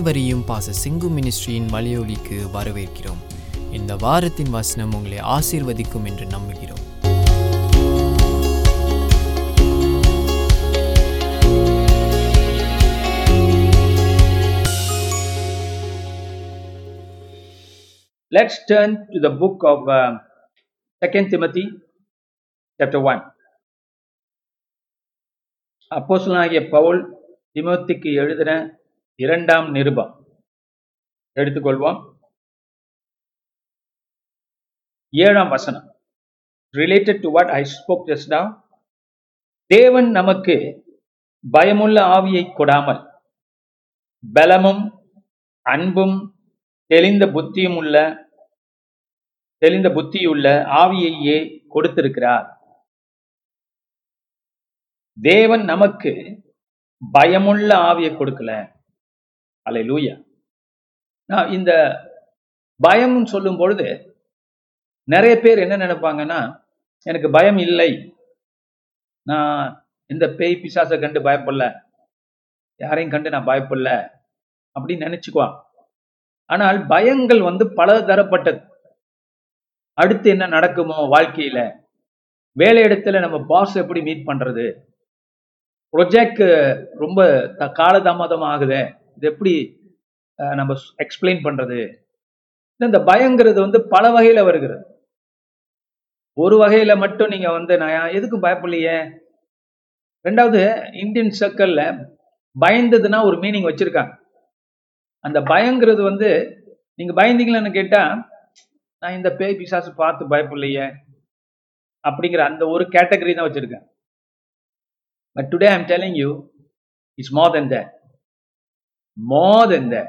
அனைவரையும் பாச சிங்கு மினிஸ்ட்ரியின் மலையொலிக்கு வரவேற்கிறோம் இந்த வாரத்தின் வசனம் உங்களை ஆசீர்வதிக்கும் என்று நம்புகிறோம் Let's turn to the book of um, 2 Timothy, chapter 1. அப்போஸ்தலனாகிய பவுல் திமோத்திக்கு எழுதின இரண்டாம் நிருபம். எடுத்துக்கொள்வோம். ஏழாம் வசனம். Related to what I spoke just தேவன் நமக்கு பயமுள்ள ஆவியை கொடாமல் பலமும் அன்பும் தெளிந்த புத்தியும் உள்ள தெளிந்த புத்தியுள்ள ஆவியையே கொடுத்திருக்கிறார். தேவன் நமக்கு பயமுள்ள ஆவியை கொடுக்கல. அலை லூயா நான் இந்த பயம்னு சொல்லும் பொழுது நிறைய பேர் என்ன நினைப்பாங்கன்னா எனக்கு பயம் இல்லை. நான் இந்த பேய் பிசாசை கண்டு பயப்படல. யாரையும் கண்டு நான் பயப்படல. அப்படின்னு நினைச்சுக்குவான். ஆனால் பயங்கள் வந்து பல தரப்பட்டது அடுத்து என்ன நடக்குமோ வாழ்க்கையில? வேலை இடத்துல நம்ம பாஸ் எப்படி மீட் பண்றது? ப்ரொஜெக்ட் ரொம்ப த- காலதாமதம் ஆகுதே. இது எப்படி நம்ம எக்ஸ்பிளைன் பண்றது? இந்த பயங்கிறது வந்து பல வகையில வருகிறது. ஒரு வகையில மட்டும் நீங்க வந்து நான் எதுக்கும் பயப்படலையே? ரெண்டாவது இந்தியன் சர்க்கிள்ல பயந்ததுன்னா ஒரு மீனிங் வச்சிருக்காங்க. அந்த பயங்கிறது வந்து நீங்க பயந்தீங்களான்னு கேட்டா நான் இந்த பேய் பிசாசு பார்த்து பயப்படலையே? அப்படிங்கிற அந்த ஒரு கேட்டகரி தான் வச்சிருக்கேன் but today I'm telling you it's more than that more than that.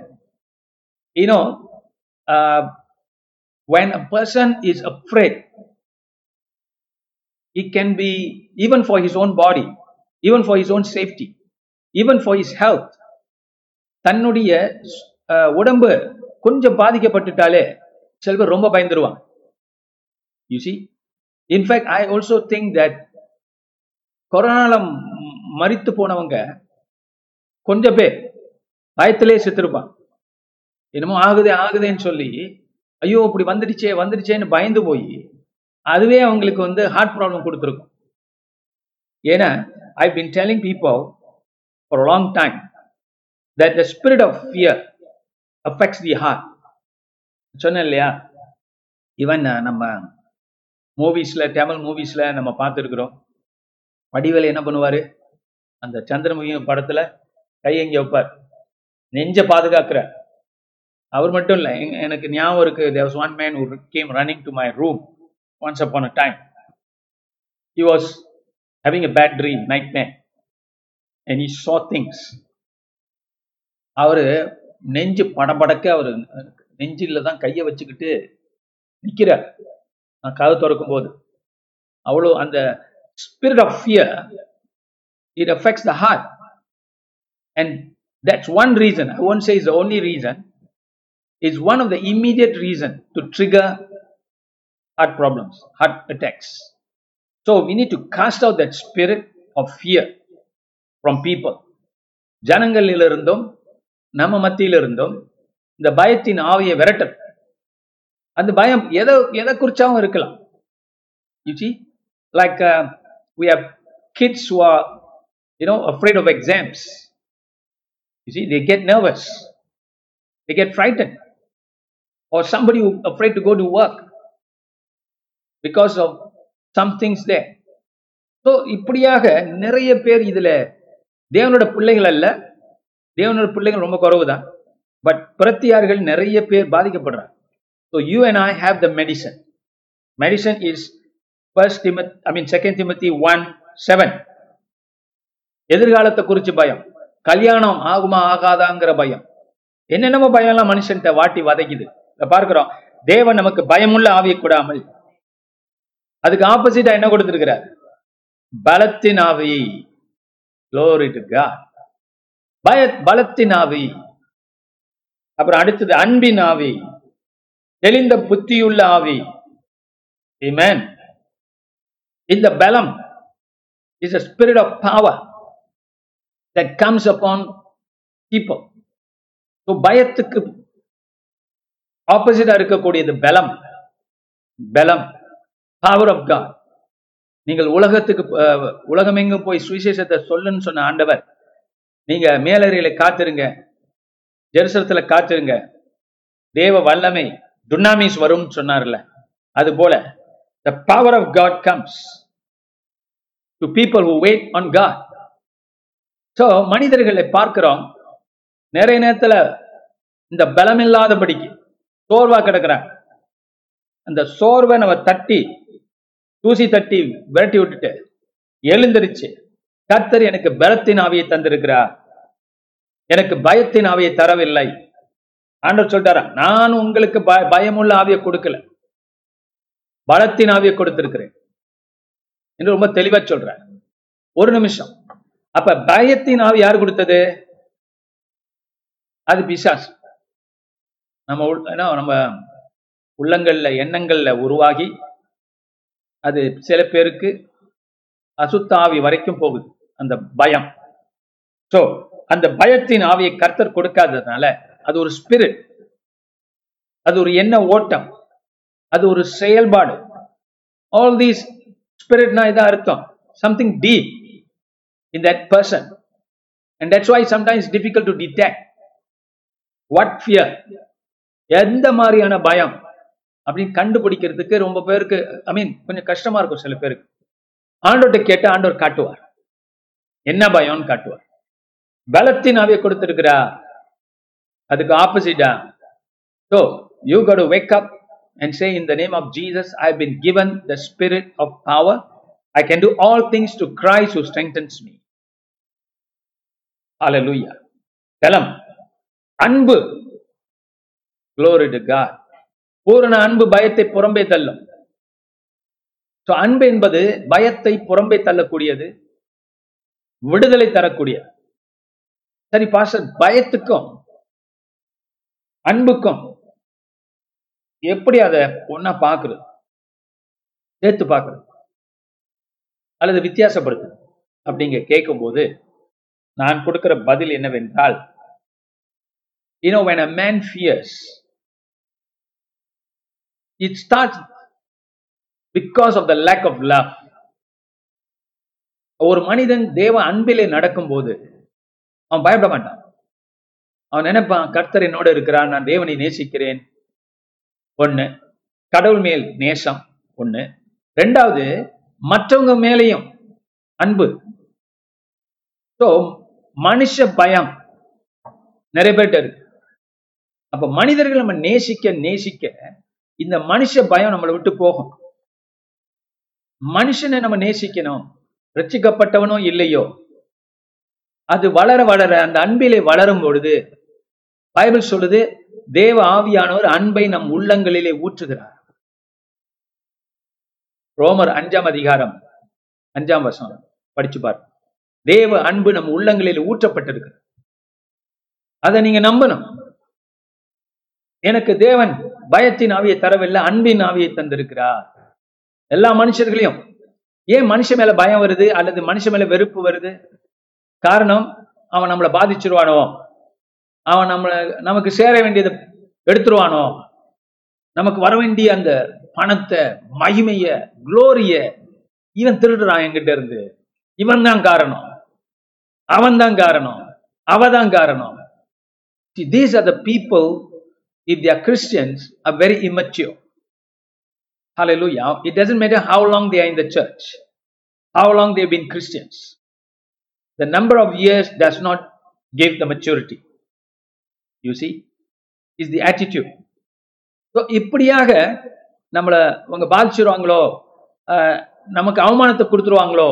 You know, uh, when a person is afraid it can be even for his own body even for his own safety even for his health தன்னுடைய உடம்பு கொஞ்சம் பாதிக்கப்பட்டுட்டாலே சில பேர் ரொம்ப பயந்துருவாங்க you see in fact I also think that கொரோனால மறித்து போனவங்க கொஞ்சம் பேர் பயத்திலே செத்துருப்பான். என்னமோ ஆகுதே ஆகுதேன்னு சொல்லி ஐயோ இப்படி வந்துடுச்சே வந்துடுச்சேன்னு பயந்து போய் அதுவே அவங்களுக்கு வந்து ஹார்ட் ப்ராப்ளம் கொடுத்துருக்கும். ஏன்னா I been telling people for long time that the spirit of fear affects the heart சொன்னேன் இல்லையா? ஈவன் நம்ம மூவிஸ்ல தமிழ் மூவிஸ்ல நம்ம பார்த்துருக்குறோம். வடிவேல் என்ன பண்ணுவாரு? அந்த சந்திரமுகி படத்துல கை வைப்பார்? நெஞ்ச பாதுகாக்கிற. அவர் மட்டும் இல்ல எனக்கு ஞாபகம் இருக்கு there one man came running to my room once upon a time he was having a bad dream night man and he saw things அவர் நெஞ்சு படபடக்க அவர் நெஞ்சில தான் கையை வச்சுக்கிட்டு நிற்கிறார் நான் கதை திறக்கும் போது அவ்வளோ அந்த spirit of fear it affects the heart and That's one reason. I won't say it's the only reason. It's one of the immediate reason to trigger heart problems, heart attacks. So we need to cast out that spirit of fear from people. ஜனங்களில் இருந்தும் நம்ம மத்தியில் இருந்தும் இந்த பயத்தின் ஆவியை விரட்டல் அந்த பயம் எதை எதை குறிச்சாவும் இருக்கலாம் you see like we have kids who are you know afraid of you see they get nervous. They get frightened. Or somebody who afraid to go to work because of some things there. So இப்படியாக நிறைய பேர் இதில் தேவனோட பிள்ளைகள் அல்ல. தேவனோட பிள்ளைகள் ரொம்ப குறவு தான் பட் பிரத்தியார்கள் நிறைய பேர் பாதிக்கப்படுறாங்க. So you and I have the medicine medicine is first Timothy I mean second Timothy one seven எதிர்காலத்தை குறித்து பயம். கல்யாணம் ஆகுமா ஆகாதாங்கிற பயம். என்னென்னமோ பயம் எல்லாம் மனுஷன்கிட்ட வாட்டி வதைக்குது. பார்க்கிறோம். தேவன் நமக்கு பயமுள்ள ஆவியை கூடாமல். அதுக்கு ஆப்போசிட்டா என்ன கொடுத்திருக்கிறார்? பலத்தின் ஆவி. பய பலத்தின் ஆவி. அப்புறம் அடுத்தது அன்பின் ஆவி. தெளிந்த புத்தியுள்ள ஆவி. இந்த பலம் is a spirit of power that comes upon people. So பயத்துக்கு ஆப்போசிட்டா இருக்கக்கூடியது பலம். பலம். பவர் ஆஃப் காட் நீங்கள் உலகத்துக்கு உலகமெங்கும் போய் சுவிசேஷத்தை சொல்லுன்னு சொன்ன ஆண்டவர் நீங்க மேலறையில காத்திருங்க. ஜெருசலத்துல காத்திருங்க. தேவ வல்லமை துன்னாமிஸ் வரும் சொன்னார்ல. அது போல the power of God comes to people who wait on God so மனிதர்களை பார்க்கிறோம். நிறைய நேரத்துல இந்த பலமில்லாதபடிக்கு சோர்வா கிடக்குறாங்க. அந்த சோர்வை நம்ம தட்டி தூசி தட்டி விரட்டி விட்டுட்டு எழுந்திருச்சு. கர்த்தர் எனக்கு பலத்தின் ஆவியை தந்திருக்கிறார். எனக்கு பயத்தின் ஆவியை தரவில்லை. ஆண்டவர் சொல்லிட்டாரா நான் உங்களுக்கு பய பயமுள்ள ஆவியை கொடுக்கல. பலத்தின் ஆவியை கொடுத்திருக்கிறேன். என்று ரொம்ப தெளிவா சொல்றேன் ஒரு நிமிஷம். அப்ப பயத்தின் ஆவி யார் கொடுத்தது? அது பிசாஸ் நம்ம நம்ம உள்ளங்கள்ல எண்ணங்கள்ல உருவாகி அது சில பேருக்கு அசுத்த ஆவி வரைக்கும் போகுது அந்த பயம். ஸோ அந்த பயத்தின் ஆவியை கர்த்தர் கொடுக்காததுனால அது ஒரு ஸ்பிரிட் அது ஒரு எண்ண ஓட்டம் அது ஒரு செயல்பாடு. ஆல் தீஸ் ஸ்பிரிட்னா இதான் அர்த்தம். Something deep in that person and that's why sometimes difficult to detect what fear எந்த மாதிரியான பயம் அப்படின்னு கண்டுபிடிக்கிறதுக்கு ரொம்ப பேருக்கு ஐ மீன் கொஞ்சம் கஷ்டமா இருக்கும் சில பேருக்கு. ஆண்டோட்ட கேட்டு ஆண்டவர் காட்டுவார். என்ன பயம்னு காட்டுவார். பலத்தின் அவைய கொடுத்திருக்கிறா. அதுக்கு ஆப்போசிட்டா so you got wake up and say in the name of Jesus I have been given the spirit of power. I can do all things to Christ who strengthens me. அலலூயா பலம் அன்பு. Glory to பூரண அன்பு பயத்தை புறம்பே தள்ளும். So, அன்பு என்பது பயத்தை புறம்பே தள்ளக்கூடியது. விடுதலை தரக்கூடியது. சரி பாஸ்டர் பயத்துக்கும் அன்புக்கும் எப்படி அதை ஒன்னா பாக்குறது? சேர்த்து பார்க்கறது அல்லது வித்தியாசப்படுத்து அப்படிங்க கேட்கும்போது நான் கொடுக்கிற பதில் என்னவென்றால் you know when a man fears it starts because of the lack of love. ஒரு மனிதன் தேவ அன்பிலே நடக்கும்போது அவன் பயப்பட மாட்டான். அவன் நினைப்பான் கர்த்தர் என்னோட இருக்கிறான் நான் தேவனை நேசிக்கிறேன். ஒண்ணு கடவுள் மேல் நேசம் ஒண்ணு. ரெண்டாவது மற்றவங்க மேலையும் அன்பு. ஸோ மனுஷ பயம். நிறைய பேர்கிட்ட இருக்கு. அப்ப மனிதர்கள் நம்ம நேசிக்க நேசிக்க இந்த மனுஷ பயம் நம்மளை விட்டு போகும். மனுஷனை நம்ம நேசிக்கணும். ரச்சிக்கப்பட்டவனோ இல்லையோ? அது வளர வளர அந்த அன்பிலே வளரும் பொழுது பைபிள் சொல்லுது தேவ ஆவியானவர் அன்பை நம் உள்ளங்களிலே ஊற்றுகிறார். ரோமர் அஞ்சாம் அதிகாரம் அஞ்சாம் வசனம். படிச்சு பாரு தேவ அன்பு நம் உள்ளங்களில் ஊற்றப்பட்டிருக்கு அதை நீங்க நம்பணும். எனக்கு தேவன் பயத்தின் ஆவியை தரவில்லை அன்பின் ஆவியை தந்திருக்கிறார். எல்லா மனுஷர்களையும். ஏன் மனுஷன் மேல பயம் வருது அல்லது மனுஷன் மேல வெறுப்பு வருது? காரணம் அவன் நம்மளை பாதிச்சிருவானோ? அவன் நம்மளை நமக்கு சேர வேண்டியதை எடுத்துருவானோ? நமக்கு வர வேண்டிய அந்த பணத்தை மகிமைய குளோரிய இவன் திருடுறான் என்கிட்ட இருந்து. இவன் தான் காரணம். அவன் தான் காரணம் அவ தான் காரணம் See, these are the people, if they are Christians, are very immature. Hallelujah. It doesn't matter how long they are in the church, how long they've been Christians. The number of years does not give the maturity. You see, is the attitude. So, இப்படியாக நம்மளை அவங்க பாதிச்சிருவாங்களோ ஆஹ், நமக்கு அவமானத்தை கொடுத்துருவாங்களோ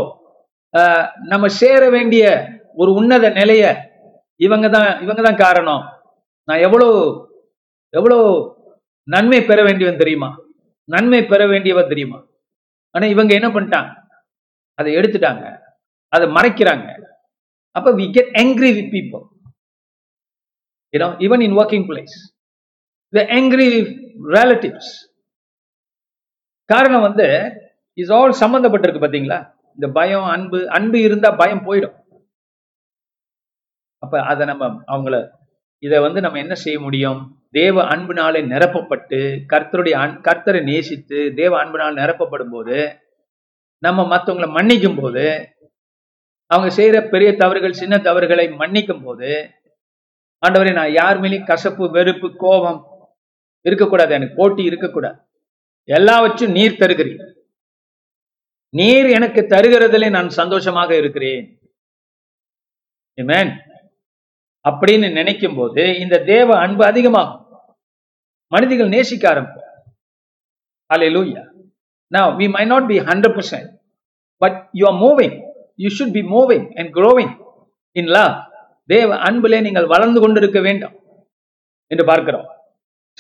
ஆஹ், நம்ம சேர வேண்டிய ஒரு உன்னத நிலைய இவங்க தான் இவங்க தான் காரணம். நான் எவ்வளோ எவ்வளோ நன்மை பெற வேண்டியவன் தெரியுமா? நன்மை பெற வேண்டியவன் தெரியுமா? ஆனா இவங்க என்ன பண்ணிட்டாங்க? அதை எடுத்துட்டாங்க. அதை மறைக்கிறாங்க. அப்ப we get angry with people you even in working place place the relatives காரணம் வந்து இஸ் ஆல் சம்பந்தப்பட்டிருக்கு பார்த்தீங்களா இந்த பயம் அன்பு அன்பு இருந்தா பயம் போயிடும். அப்ப அதை நம்ம அவங்கள இதை வந்து நம்ம என்ன செய்ய முடியும்? தேவ அன்பினாலே நிரப்பப்பட்டு கர்த்தருடைய அன் கர்த்தரை நேசித்து தேவ அன்பினால் நிரப்பப்படும் போது நம்ம மற்றவங்களை மன்னிக்கும் போது அவங்க செய்யற பெரிய தவறுகள் சின்ன தவறுகளை மன்னிக்கும் போது ஆண்டவரே நான் யார் மேலேயும் கசப்பு வெறுப்பு கோபம் இருக்கக்கூடாது. எனக்கு போட்டி இருக்கக்கூடாது. எல்லாவற்றும் நீர் தருகிறீர். நீர் எனக்கு தருகிறதிலே நான் சந்தோஷமாக இருக்கிறேன். Amen. அப்படின்னு நினைக்கும் போது இந்த தேவ அன்பு அதிகமாகும். மனிதர்கள் நேசிக்க ஆரம்பிப்போம் லூயா Now, we might not be 100%, but you are moving. You should be moving and growing in love. தேவ அன்பிலே நீங்கள் வளர்ந்து கொண்டிருக்க வேண்டும் என்று பார்க்கிறோம்.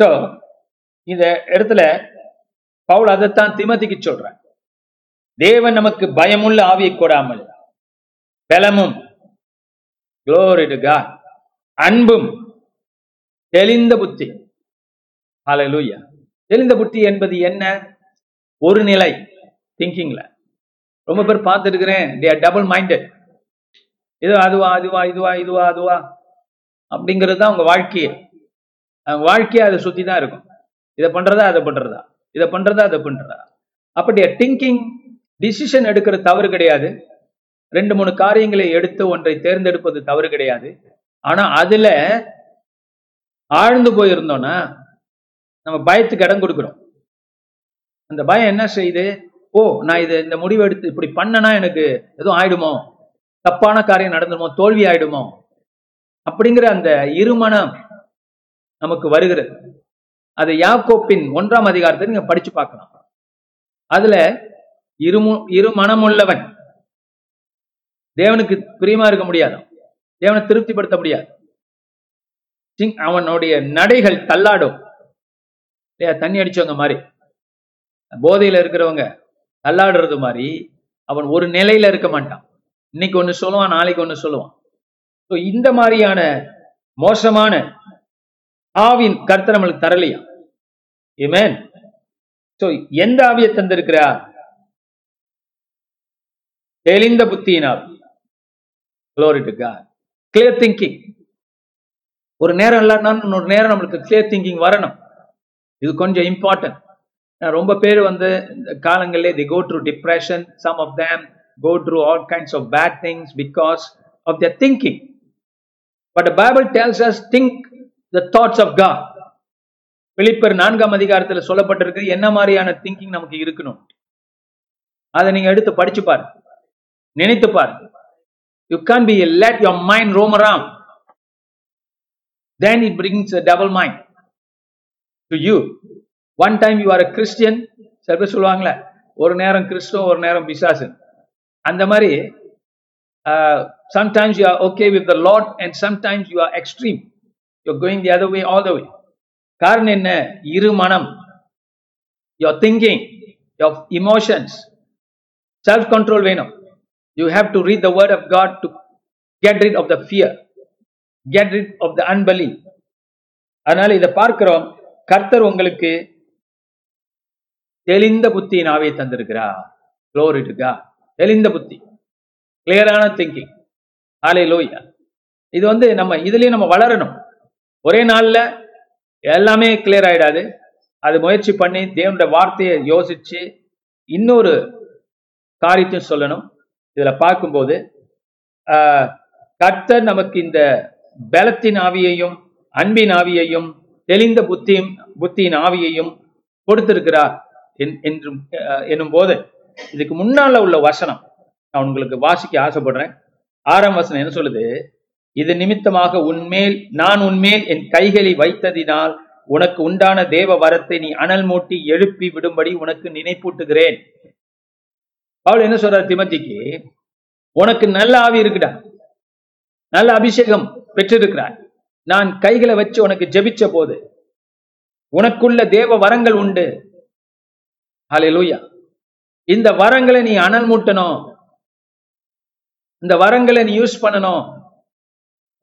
சோ இந்த இடத்துல பவுல் அதைத்தான் திமதிக்கு சொல்றான் தேவன் நமக்கு பயமுள்ள ஆவியை கொடாமல் பலமும் glory அன்பும் தெளிந்த புத்தி. ஹalleluya தெளிந்த புத்தி என்பது என்ன? ஒரு நிலை. திங்கிங்ல ரொம்ப பேர் பார்த்துருக்கிறேன். தே ஆர் டபுள் மைண்டட் இது அதுவா அதுவா இதுவா இதுவா அதுவா அப்படிங்கிறது தான் உங்கள் வாழ்க்கையே. அவங்க வாழ்க்கையே அதை சுற்றி தான் இருக்கும். இதை பண்ணுறதா அதை பண்ணுறதா இதை பண்ணுறதா அதை பண்ணுறதா அப்படி திங்கிங் டிசிஷன் எடுக்கிற தவறு கிடையாது. ரெண்டு மூணு காரியங்களை எடுத்து ஒன்றை தேர்ந்தெடுப்பது தவறு கிடையாது. ஆனா அதுல ஆழ்ந்து போயிருந்தோம்னா நம்ம பயத்துக்கு இடம் கொடுக்குறோம். அந்த பயம் என்ன செய்யுது ஓ நான் இது இந்த முடிவு எடுத்து இப்படி பண்ணனா எனக்கு எதுவும் ஆயிடுமோ? தப்பான காரியம் நடந்துருமோ? தோல்வி ஆயிடுமோ? அப்படிங்கிற அந்த இருமனம் நமக்கு வருகிறது. அது யாக்கோப்பின் ஒன்றாம் அதிகாரத்தை நீங்க படிச்சு பார்க்கலாம். அதுல இருமு இரு மனமுள்ளவன் தேவனுக்கு பிரியமா இருக்க முடியாது தேவனை திருப்திப்படுத்த முடியாது. சிங் அவனுடைய நடைகள் தள்ளாடும். இல்லையா? தண்ணி அடிச்சவங்க மாதிரி. போதையில இருக்கிறவங்க தள்ளாடுறது மாதிரி அவன் ஒரு நிலையில இருக்க மாட்டான். இன்னைக்கு ஒண்ணு சொல்லுவான் நாளைக்கு ஒண்ணு சொல்லுவான். ஸோ இந்த மாதிரியான மோசமான ஆவின் கருத்தை நம்மளுக்கு தரலையா? ஏமேன் ஸோ எந்த ஆவியை தந்திருக்கிறார்? தெளிந்த புத்தியினால். Glory கிளியர் திங்கிங் ஒரு நேரம் இல்லைன்னா இன்னொரு நேரம் நம்மளுக்கு கிளியர் திங்கிங் வரணும். இது கொஞ்சம் இம்பார்ட்டன்ட் ரொம்ப பேர் வந்து இந்த காலங்களிலே they go through depression some of them go through all kinds of bad things because of the thinking but Bible tells us think the thoughts of God பிலிப்பர் நான்காம் அதிகாரத்தில் சொல்லப்பட்டிருக்கு என்ன மாதிரியான திங்கிங் நமக்கு இருக்கணும்? அதை நீங்க எடுத்து படிச்சு பாருங்க. நினைத்து பாருங்க. You can be let your mind roam around then it brings a double mind to you. One time you are a christian சில பேர் சொல்லுவாங்களே ஒரு நேரம் கிறிஸ்துவ ஒரு நேரம் பிசாசன் அந்த மாதிரி sometimes you are okay with the lot and sometimes you are extreme you going the other way all the way காரணம் என்ன? இரு மனம். Your thinking your emotions self control வேணும். You have to read the word of God to get rid of the fear get rid of the unbelief அதனால இதை பார்க்கிறோம். கர்த்தர் உங்களுக்கு தெளிந்த புத்தியின் ஆவியை தந்திருக்கிறார். குளோரிட்டுக்கா தெளிந்த புத்தி. கிளியரான திங்கிங் ஆலை லோய்யா இது வந்து நம்ம இதுலயும் நம்ம வளரணும். ஒரே நாள்ல எல்லாமே கிளியர் ஆயிடாது. அது முயற்சி பண்ணி தேவனுடைய வார்த்தையை யோசிச்சு இன்னொரு காரியத்தையும் சொல்லணும். இதுல பார்க்கும்போது கர்த்தர் நமக்கு இந்த பலத்தின் ஆவியையும் அன்பின் ஆவியையும் தெளிந்த புத்தியும் புத்தியின் ஆவியையும் கொடுத்திருக்கிறார் என்றும் என்னும் போது இதுக்கு முன்னால உள்ள வசனம் நான் உங்களுக்கு வாசிக்க ஆசைப்படுறேன். ஆறாம் வசனம் என்ன சொல்லுது? இது நிமித்தமாக உன்மேல் நான் உன்மேல் என் கைகளை வைத்ததினால் உனக்கு உண்டான தேவ வரத்தை நீ அனல் மூட்டி எழுப்பி விடும்படி உனக்கு நினைப்பூட்டுகிறேன். அவள் என்ன சொல்றார் திமத்திக்கு? உனக்கு நல்ல ஆவி இருக்குடா. நல்ல அபிஷேகம் பெற்றிருக்கிறாய். நான் கைகளை வச்சு உனக்கு ஜெபிச்ச போது உனக்குள்ள தேவ வரங்கள் உண்டு. ஹalleluya இந்த வரங்களை நீ அனல் மூட்டணும். இந்த வரங்களை நீ யூஸ் பண்ணணும்.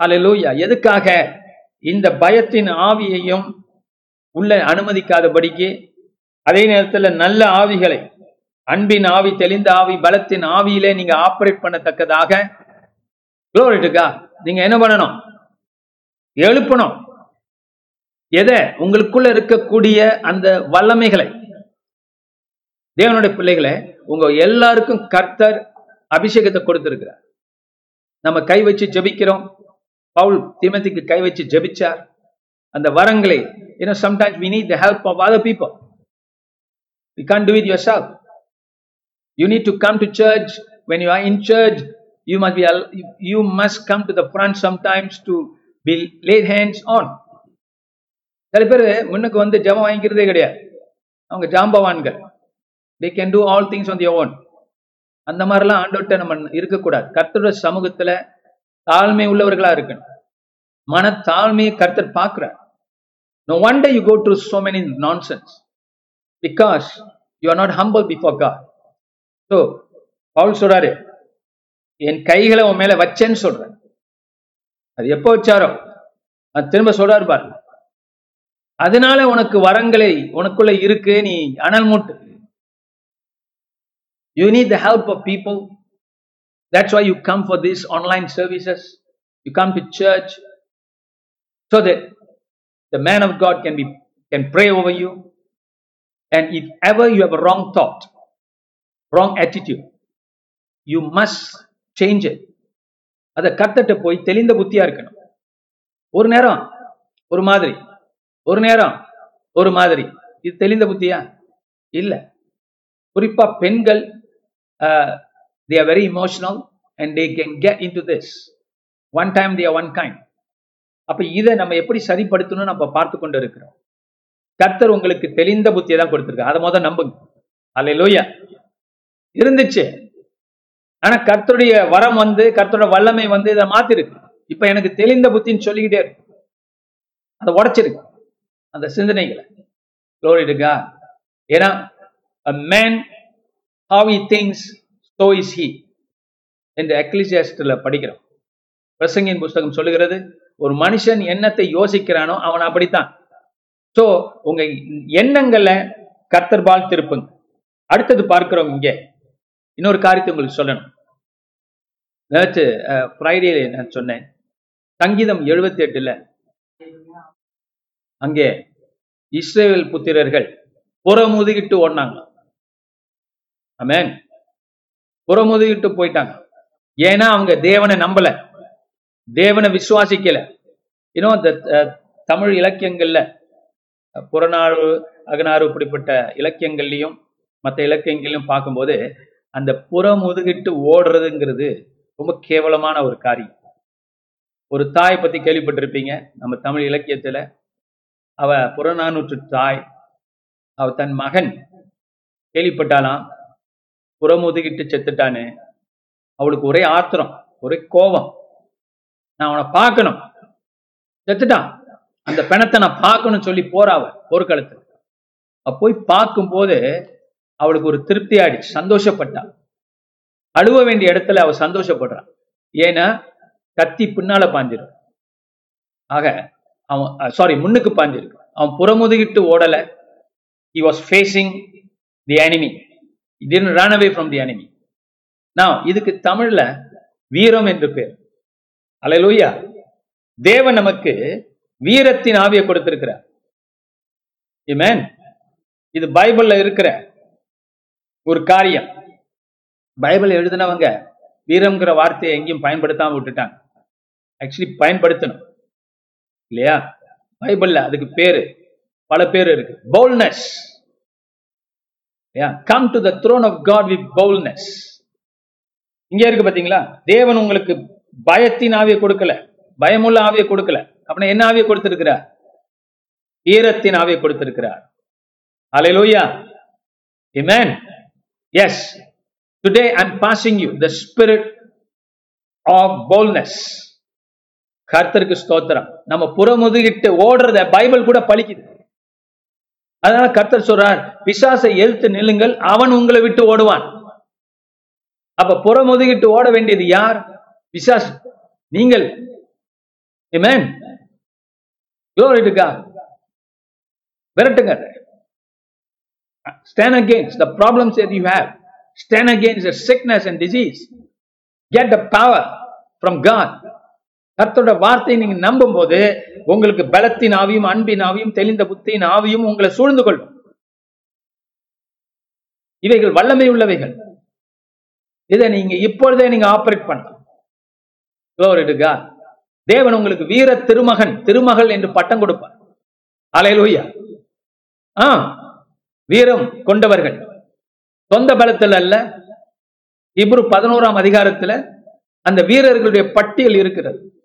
லூயா எதுக்காக? இந்த பயத்தின் ஆவியையும் உள்ள அனுமதிக்காதபடிக்கு. அதே நேரத்துல நல்ல ஆவிகளை அன்பின் ஆவி தெளிந்த ஆவி பலத்தின் ஆவியிலே நீங்க ஆபரேட் பண்ணத்தக்கதாக. குளோரிட்டுக்கா நீங்க என்ன பண்ணணும்? எழுப்பணும். எதை? உங்களுக்குள்ள இருக்கக்கூடிய அந்த வல்லமைகளை. தேவனுடைய பிள்ளைகளை உங்க எல்லாருக்கும் கர்த்தர் அபிஷேகத்தை கொடுத்திருக்கிறார். நம்ம கை வச்சு ஜெபிக்கிறோம். பவுல் திமதிக்கு கை வச்சு ஜபிச்சார். அந்த வரங்களை ஏன்னா sometimes we need the help of other other we can't do do your yourself. You need to come to church. When you in in you you must be you must come to the front sometimes to be laid hands on. சில பேர் முன்னுக்கு வந்து ஜபம் வாங்கிக்கிறதே கிடையாது அவங்க ஜாம்பவான்கள் they can do all things on the own அந்த மாதிரிலாம் ஆண்டோட்ட நம்ம இருக்கக்கூடாது கர்த்தரோட சமூகத்துல தாழ்மை உள்ளவர்களா இருக்கணும் மன தாழ்மையை கர்த்தர் பார்க்கிறார் no one day you go through so many nonsense because you are not humble before God so Paul சொல்றாரு என் கைகளை உன் மேல வச்சேன்னு சொல்றேன் அது எப்போ வச்சாரோ அது திரும்ப சொல்றாரு பாரு அதனால உனக்கு வரங்களை உனக்குள்ள இருக்கு நீ அனல் மூட்டு you need the help of people that's why you come for this online services you come to church so the man of God can be can pray over you and if ever you have wrong thought wrong attitude you must change change அதை கத்தட்ட போய் தெளிந்த புத்தியா இருக்கணும். ஒரு நேரம் ஒரு மாதிரி. ஒரு நேரம் ஒரு மாதிரி. இது தெளிந்த புத்தியா? இல்ல. குறிப்பா பெண்கள் they are very emotional and they can get in to this one time they one kind அப்ப இதை நம்ம எப்படி சரிப்படுத்தணும்னு நம்ம பார்த்து கொண்டு இருக்கிறோம். கர்த்தர் உங்களுக்கு தெளிந்த புத்தியை தான் கொடுத்துருக்கு அதை முதல் நம்புங்க. அல்ல லோயா இருந்துச்சு. ஆனா கர்த்தருடைய வரம் வந்து கர்த்தருடைய வல்லமை வந்து இதை மாத்திருக்கு. இப்ப எனக்கு தெளிந்த புத்தின்னு சொல்லிக்கிட்டே இருக்கு. அதை உடைச்சிருக்கு. அந்த சிந்தனைகளை. Glory ஏன்னா man man how he thinks so என்று அக்லிசியாஸ்டில் படிக்கிறோம். பிரசங்கின் புஸ்தகம் சொல்லுகிறது ஒரு மனுஷன் எண்ணத்தை யோசிக்கிறானோ அவன் அப்படித்தான். ஸோ உங்க எண்ணங்களை கர்த்தர்பால் திருப்புங்க. அடுத்தது பார்க்கிறோம் இங்கே. இன்னொரு காரியத்தை உங்களுக்கு சொல்லணும். நேற்று ஃப்ரைடே நான் சொன்னேன். சங்கீதம் எழுபத்தி எட்டுல அங்கே இஸ்ரேல் புத்திரர்கள் புறமுதுகிட்டு ஓடினாங்க. ஆமென். புறமுதுகிட்டு போயிட்டாங்க. ஏன்னா அவங்க தேவனை நம்பல. தேவனை விசுவாசிக்கல. இன்னும் அந்த தமிழ் இலக்கியங்கள்ல புறநாறு அகநாறு இப்படிப்பட்ட இலக்கியங்கள்லையும் மற்ற இலக்கியங்களையும் பார்க்கும்போது அந்த புறம் முதுகிட்டு ஓடுறதுங்கிறது ரொம்ப கேவலமான ஒரு காரியம். ஒரு தாய் பத்தி கேள்விப்பட்டிருப்பீங்க நம்ம தமிழ் இலக்கியத்துல. அவ புறநானூற்று தாய் அவ தன் மகன். கேள்விப்பட்டாலாம் புறமுதுகிட்டு செத்துட்டான்னு. அவளுக்கு ஒரே ஆத்திரம் ஒரே கோபம். நான் அவனை பார்க்கணும். செத்துட்டான். அந்த பிணத்தை நான் பார்க்கணும்னு சொல்லி போறாவ அவ போர்க்களத்துல. அவ போய் பார்க்கும்போது அவளுக்கு ஒரு திருப்தி ஆயிடுச்சு சந்தோஷப்பட்டா. அழுவ வேண்டிய இடத்துல அவ சந்தோஷப்படுறான் ஏன்னா கத்தி பின்னால பாஞ்சிரும். ஆக அவன் சாரி முன்னுக்கு பாஞ்சிருக்கு. அவன் புறமுதுகிட்டு ஓடல. He was facing the enemy he run away from the enemy நான் இதுக்கு தமிழ்ல வீரம் என்று பேர். அலையலூயா தேவன் நமக்கு வீரத்தின் ஆவியை கொடுத்திருக்கிறார். இது பைபிள்ல இருக்கிற ஒரு காரியம். பைபிள் எழுதினவங்க வீரம்ங்கிற வார்த்தையை எங்கேயும் பயன்படுத்தாம விட்டுட்டாங்க. ஆக்சுவலி பயன்படுத்தணும். இல்லையா? பைபிள்ல அதுக்கு பேரு பல பேர் இருக்கு. Boldness come to the throne of God with boldness இங்க இருக்கு பாத்தீங்களா? தேவன் உங்களுக்கு பயத்தின் ஆவியை கொடுக்கல. பயமுள்ள ஆவியை கொடுக்கல. அப்படின்னா என்ன ஆவியை கொடுத்திருக்கிறார்? ஈரத்தின் ஆவியை கொடுத்திருக்கிறார். அலையிலோயா இமேன் Yes. Today I'm passing you the spirit of boldness கர்த்தருக்கு ஸ்தோத்திரம். நம்ம புறமுதுகிட்டு ஓடுறத பைபிள் கூட பழிக்குது. அதனால கர்த்தர் சொல்றார் பிசாசை எழுத்து நில்லுங்கள் அவன் உங்களை விட்டு ஓடுவான். அப்ப புறமுதுகிட்டு ஓட வேண்டியது யார்? பிசாஸ் நீங்கள். Amen. விரட்டுங்க Stand against the problems that you have. Stand against the sickness and disease. Get the power from God. கர்த்தோட வார்த்தையை நீங்க நம்பும் போது உங்களுக்கு பலத்தின் ஆவியும் அன்பின் ஆவியும் தெளிந்த புத்தியின் ஆவியும் உங்களை சூழ்ந்து கொள்ளும் இவைகள் வல்லமை உள்ளவைகள் இதை நீங்க இப்பொழுதே நீங்க ஆபரேட் பண்ணலாம் தேவன் உங்களுக்கு வீர திருமகன் திருமகள் என்று பட்டம் கொடுப்பார் அலையலூயா ஆ வீரம் கொண்டவர்கள். சொந்த பலத்தில் அல்ல. இப்ரு பதினோராம் அதிகாரத்துல அந்த வீரர்களுடைய பட்டியல் இருக்கிறது.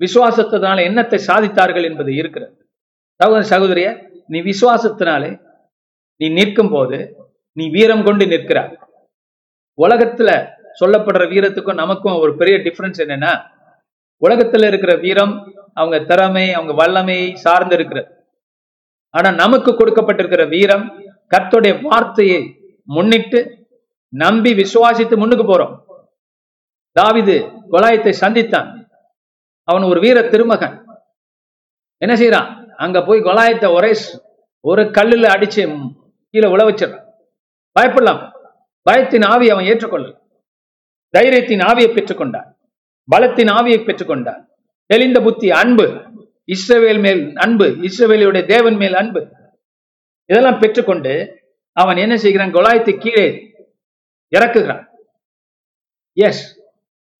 விசுவாசத்தினால என்னத்தை சாதித்தார்கள் என்பது இருக்கிறது. சகோதர சகோதரிய நீ விசுவாசத்தினாலே நீ நிற்கும் போது நீ வீரம் கொண்டு நிற்கிறாய். உலகத்துல சொல்லப்படுற வீரத்துக்கும் நமக்கும் ஒரு பெரிய டிஃபரன்ஸ் என்னன்னா உலகத்துல இருக்கிற வீரம் அவங்க திறமை அவங்க வல்லமை சார்ந்து இருக்கிறது. ஆனா நமக்கு கொடுக்கப்பட்டிருக்கிற வீரம் கர்த்தருடைய வார்த்தையை முன்னிட்டு நம்பி விசுவாசித்து முன்னுக்கு போறோம். தாவிது கொலாயத்தை சந்தித்தான். அவன் ஒரு வீர திருமகன். என்ன செய்யறான் அங்க போய் கொலாயத்தை ஒரே ஒரு கல்லுல அடிச்சு கீழே உழ வச்சிடறான். பயப்படலாம். பயத்தின் ஆவி அவன் ஏற்றுக்கொள்ள தைரியத்தின் ஆவியை பெற்றுக்கொண்டான். பலத்தின் ஆவியை பெற்றுக்கொண்டான். தெளிந்த புத்தி அன்பு. இஸ்ரவேல் மேல் அன்பு இஸ்ரவேலியுடைய தேவன் மேல் அன்பு இதெல்லாம் பெற்றுக்கொண்டு அவன் என்ன செய்கிறான் கொலாயத்து கீழே இறக்குகிறான் yes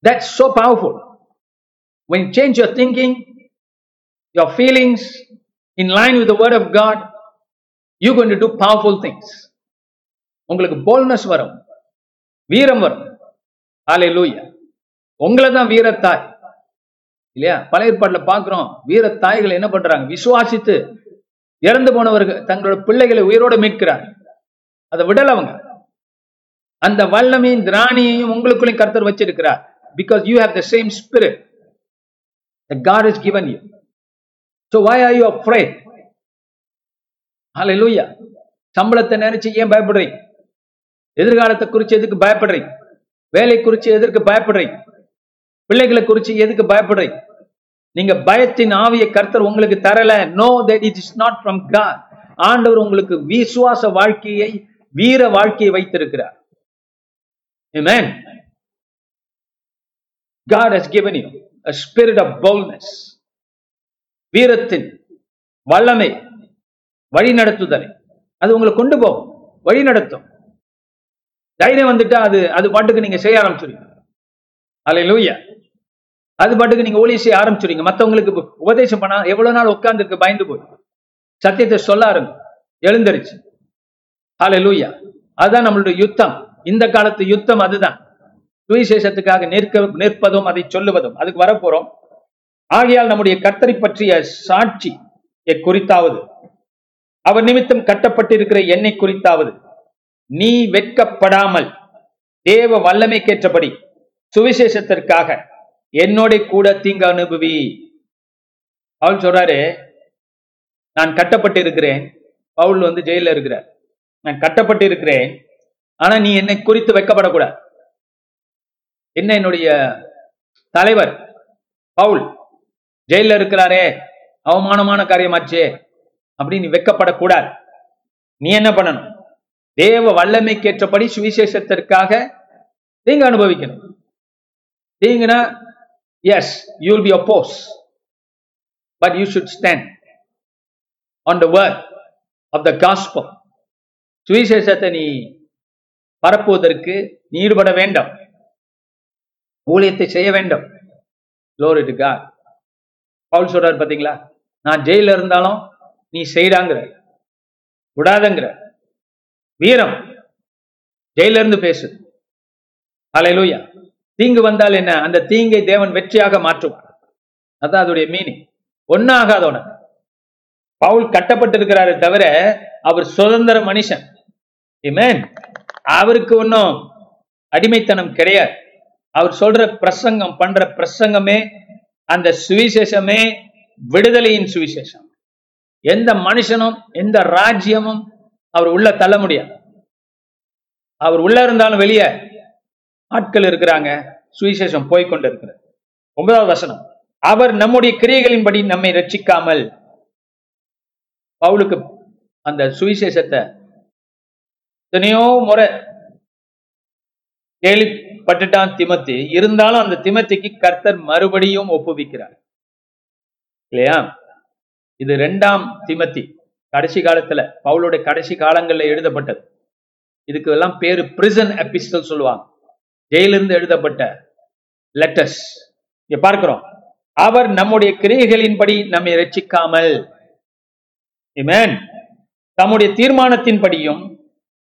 that's so powerful when you change your thinking, your feelings in line with of God you God, to powerful to உங்களுக்கு போல்னஸ் வரும் வீரம் வரும் ஆலை லூயா உங்களை தான் வீரத்தாய் இல்லையா? பழைய ஏற்பாட்டுல பாக்குறோம். வீரத்தாய்கள் என்ன பண்றாங்க? விசுவாசித்து இறந்து போனவர்கள் தங்களோட பிள்ளைகளை உயிரோட மீட்கிறார். அதை விடல அவங்க. அந்த வல்லமையும் திராணியையும் உங்களுக்குள்ளேயும் கருத்தர் வச்சிருக்கிறார். Because you have the same spirit the God is given you so So are you afraid afraid? லூயா சம்பளத்தை நினைச்சு ஏன் பயப்படுறீங்க? எதிர்காலத்தை குறிச்சு எதுக்கு பயப்படுறீங்க? வேலை குறிச்சு எதற்கு பயப்படுறீங்க? பிள்ளைகளை குறிச்சு எதுக்கு பயப்படுறீங்க நீங்க பயத்தின் ஆவியை கர்த்தர் உங்களுக்கு தரல. No that it is not from God ஆண்டவர் உங்களுக்கு விசுவாச வாழ்க்கையை வீர வாழ்க்கையை வைத்திருக்கிறார். Amen. God has given you a spirit of boldness. வீரத்தின் வல்லமை வழி நடத்துதலை அது உங்களை கொண்டு போகும். வழி நடத்தும் தைரியம் வந்துட்டா அது அது பாட்டுக்கு நீங்க செய்ய ஆரம்பிச்சிருக்கீங்க அலை லூயா அது பாட்டுக்கு நீங்க ஊழிய செய்ய ஆரம்பிச்சுடுங்க மத்தவங்களுக்கு உபதேசம் பண்ணா எவ்வளவு நாள் உட்கார்ந்துருக்கு பயந்து போய். சத்தியத்தை சொல்ல ஆரம்பி எழுந்தரிச்சு. லூயா அதுதான் நம்மளுடைய யுத்தம். இந்த காலத்து யுத்தம் அதுதான். சுவிசேஷத்துக்காக நிற்க நிற்பதும் அதை சொல்லுவதும். அதுக்கு வரப்போறோம். ஆகையால் நம்முடைய கர்த்தரை பற்றிய சாட்சி குறித்தாவது. அவர் நிமித்தம் கட்டப்பட்டிருக்கிற என்னை குறித்தாவது. நீ வெட்கப்படாமல் தேவ வல்லமைக்கேற்றபடி சுவிசேஷத்திற்காக என்னோட கூட தீங்கு அனுபவி. பவுல் சொல்றாரு நான் கட்டப்பட்டிருக்கிறேன். பவுல் வந்து ஜெயில இருக்கிறார். நான் கட்டப்பட்டு இருக்கிறேன் ஆனா நீ என்னை குறித்து வைக்கப்படக்கூடாது. என்ன என்னுடைய தலைவர்? பவுல் ஜெயில இருக்கிறாரே அவமானமான காரியமாச்சே அப்படின்னு நீ நீ என்ன பண்ணணும்? தேவ வல்லமைக்கேற்றபடி சுவிசேஷத்திற்காக தீங்கு அனுபவிக்கணும். தீங்குனா yes you will be oppose but you should stand on the word of the gospel சுவிசேஷத்தை நீ பரப்புவதற்கு நீ ஈடுபட வேண்டும். ஊழியத்தை செய்ய வேண்டும். லோரிட்டு பவுல் சொல்றாரு பாத்தீங்களா? நான் ஜெயில இருந்தாலும் நீ செய்டாங்கிற விடாதங்கிற. வீரம். ஜெயில இருந்து பேசு. அலையிலூயா தீங்கு வந்தால் என்ன? அந்த தீங்கை தேவன் வெற்றியாக மாற்றுவார். அதான் அதோடைய மீனிங் ஒன்னாகாதவன பவுல் கட்டப்பட்டிருக்கிறாரே தவிர அவர் சுதந்திர மனுஷன். அவருக்கு ஒன்றும் அடிமைத்தனம் கிடையாது. அவர் சொல்ற பிரசங்கம் பண்ற பிரசங்கமே அந்த சுவிசேஷமே விடுதலையின் சுவிசேஷம். எந்த மனுஷனும் எந்த ராஜ்யமும் அவர் உள்ள தள்ள முடியாது. அவர் உள்ள இருந்தாலும் வெளியே ஆட்கள் இருக்கிறாங்க சுவிசேஷம் போய்க்கொண்டு இருக்கிறது ஒன்பதாவது வசனம் அவர் நம்முடைய கிரியைகளின்படி நம்மை ரட்சிக்காமல் பவுலுக்கு அந்த சுவிசேஷத்தை எத்தனையோ முறை கேள்விப்பட்டுட்டான் திமத்தி. இருந்தாலும் அந்த திமத்திக்கு கர்த்தர் மறுபடியும் ஒப்புவிக்கிறார். இல்லையா? இது ரெண்டாம் திமத்தி. கடைசி காலத்துல பவுலோட கடைசி காலங்கள்ல எழுதப்பட்டது. இதுக்கு எல்லாம் பேரு பிரிசன் எபிஸ்டல் சொல்லுவாங்க. ஜெயிலிருந்து எழுதப்பட்ட லெட்டர்ஸ் இங்க பார்க்கிறோம். அவர் நம்முடைய கிரியைகளின்படி நம்மை ரட்சிக்காமல். தம்முடைய தீர்மானத்தின்படியும்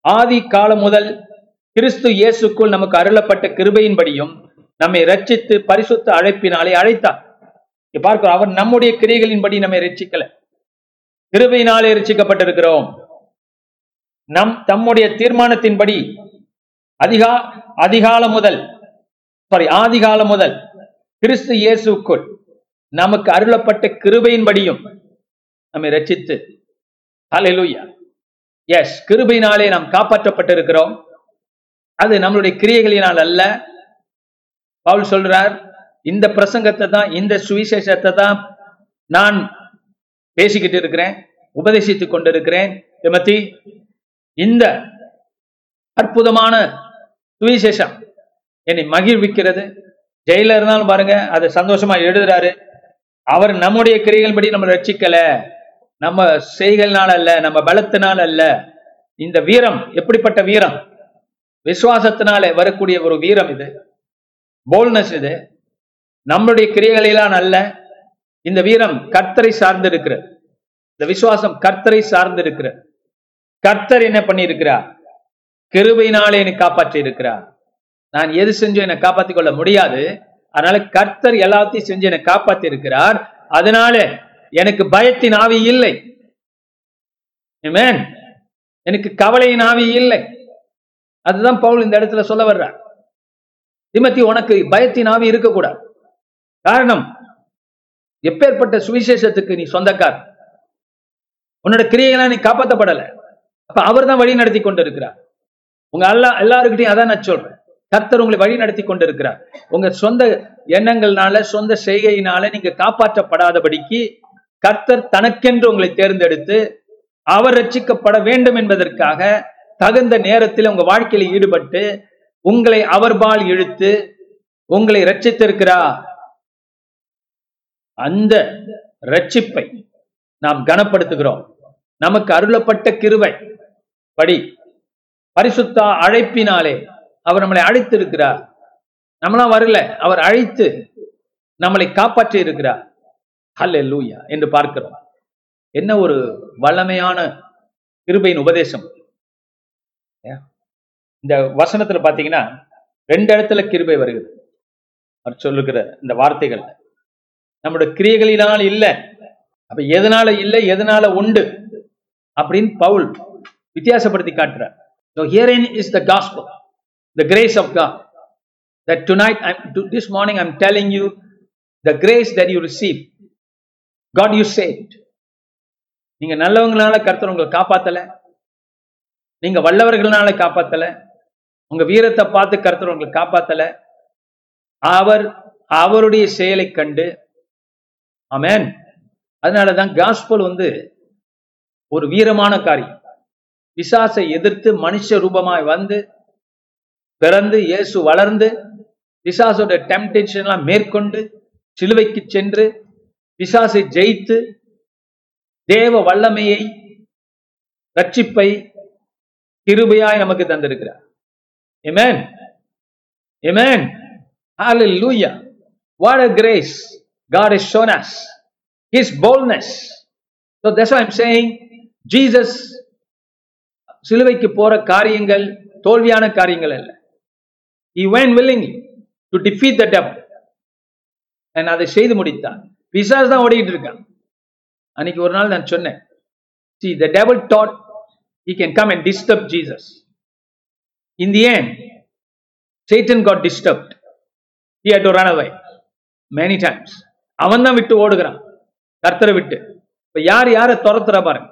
ஆதி காலம் முதல் கிறிஸ்து இயேசுக்குள் நமக்கு அருளப்பட்ட கிருபையின்படியும் நம்மை ரட்சித்து பரிசுத்த அழைப்பினாலே அழைத்தார். பார்க்கிறோம். அவர் நம்முடைய கிரியைகளின்படி நம்மை ரட்சிக்கல. கிருபையினாலே ரட்சிக்கப்பட்டிருக்கிறோம். நம் தம்முடைய தீர்மானத்தின்படி அதிகா அதிகாலம் முதல் சாரி ஆதிகாலம் முதல் கிறிஸ்து இயேசுக்குள் நமக்கு அருளப்பட்ட கிருபையின்படியும் நம்மை ரச்சித்து அலையலூயா எஸ் கிருபையினாலே நாம் காப்பாற்றப்பட்டிருக்கிறோம். அது நம்மளுடைய கிரியைகளினால் அல்ல. பவுல் சொல்றார் இந்த பிரசங்கத்தை தான் இந்த சுவிசேஷத்தை தான் நான் பேசிக்கிட்டு இருக்கிறேன் உபதேசித்துக் கொண்டிருக்கிறேன். திமத்தி இந்த அற்புதமான சுவிசேஷம். என்னை மகிழ்விக்கிறது. ஜெயில இருந்தாலும் பாருங்க அதை சந்தோஷமா எழுதுறாரு. அவர் நம்முடைய கிரிகள்படி நம்ம ரட்சிக்கல. நம்ம செய்கள்னால அல்ல நம்ம பலத்தினால் அல்ல. இந்த வீரம் எப்படிப்பட்ட வீரம்? விசுவாசத்தினாலே வரக்கூடிய ஒரு வீரம் இது. போல்னஸ் இது. நம்முடைய கிரியைகளெல்லாம் அல்ல. இந்த வீரம் கர்த்தரை சார்ந்து இருக்கிறது இந்த விசுவாசம் கர்த்தரை சார்ந்து இருக்கிறது கர்த்தர் என்ன பண்ணியிருக்கிறார்? கிருபையினாலே என்னை காப்பாற்றி இருக்கிறார் நான் எது செஞ்சு என்னை காப்பாற்றிக் கொள்ள முடியாது. அதனால கர்த்தர் எல்லாத்தையும் செஞ்சு என்னை காப்பாற்றி இருக்கிறார் அதனால எனக்கு பயத்தின் ஆவி இல்லை. எனக்கு கவலையின் ஆவி இல்லை. அதுதான் பவுல் இந்த இடத்துல சொல்ல வர்றார். திமத்தி உனக்கு பயத்தின் ஆவி இருக்கக்கூடாது. காரணம் எப்பேற்பட்ட சுவிசேஷத்துக்கு நீ சொந்தக்கார். உன்னோட கிரியைகளாம் நீ காப்பாற்றப்படலை அப்ப அவர் தான் வழி நடத்தி கொண்டிருக்கிறார். உங்க எல்லா எல்லாருக்கிட்டையும் அதான் நான் சொல்றேன். கர்த்தர் உங்களை வழி நடத்தி கொண்டிருக்கிறார். உங்க சொந்த எண்ணங்கள்னால சொந்த செய்கையினால நீங்க காப்பாற்றப்படாதபடிக்கு கர்த்தர் தனக்கென்று உங்களை தேர்ந்தெடுத்து அவர் ரட்சிக்கப்பட வேண்டும் என்பதற்காக தகுந்த நேரத்தில் உங்க வாழ்க்கையில ஈடுபட்டு உங்களை அவர்பால் இழுத்து உங்களை ரட்சித்திருக்கிறார். அந்த ரட்சிப்பை நாம் கனப்படுத்துகிறோம். நமக்கு அருளப்பட்ட கிருவை படி பரிசுத்தா அழைப்பினாலே அவர் நம்மளை அழைத்து இருக்கிறார் நம்மளாம் வரல அவர் அழைத்து நம்மளை காப்பாற்றி இருக்கிறார் ஹல்லேலூயா என்று பார்க்கிறோம். என்ன ஒரு வல்லமையான கிருபையின் உபதேசம்? இந்த வசனத்துல பாத்தீங்கன்னா ரெண்டு இடத்துல கிருபை வருகிறது. அவர் சொல்லுகிற இந்த வார்த்தைகள். நம்முடைய கிரியைகளினால் இல்லை அப்ப எதனால இல்லை எதனால உண்டு? அப்படின்னு பவுல் வித்தியாசப்படுத்தி காட்டுறார். So herein is the gospel, the grace of God. That tonight, I'm, to- this morning, I'm telling you the grace that you receive. God, you saved. நீங்க நல்லவங்களால கர்த்தர் உங்களை காப்பாத்தல நீங்க வல்லவர்களால காப்பாத்தல உங்க வீரத்தை பார்த்து கர்த்தர் உங்களை காப்பாத்தல அவர் அவருடைய செயலை கண்டு அமேன் அதனாலதான் காஸ்பல் வந்து ஒரு வீரமான காரியம் பிசாசை எதிர்த்து மனுஷ ரூபமாய் வந்து பிறந்து இயேசு வளர்ந்து பிசாசோட டெம்டேஷன்லாம் மேற்கொண்டு சிலுவைக்கு சென்று பிசாசை ஜெயித்து தேவ வல்லமையை ரட்சிப்பை கிருபையாய் நமக்கு தந்திருக்கிறார் amen amen Hallelujah. What a grace God has shown us. His boldness. So that's why I'm saying Jesus சிலுவைக்கு போற காரியங்கள் தோல்வியான காரியங்கள் அல்ல he when willing to defeat the death அதை செய்து முடித்தான் பிசாஸ் தான் ஓடிக்கிட்டு இருக்கான் அன்னைக்கு ஒரு நாள் நான் சொன்னேன் see the devil that he can come and disturb Jesus. In the end, Satan got disturbed. He had to run away many times. அவன் தான் விட்டு ஓடுகிறான் கர்த்தரை விட்டு இப்போ யார் யாரை துரத்துற பாருங்க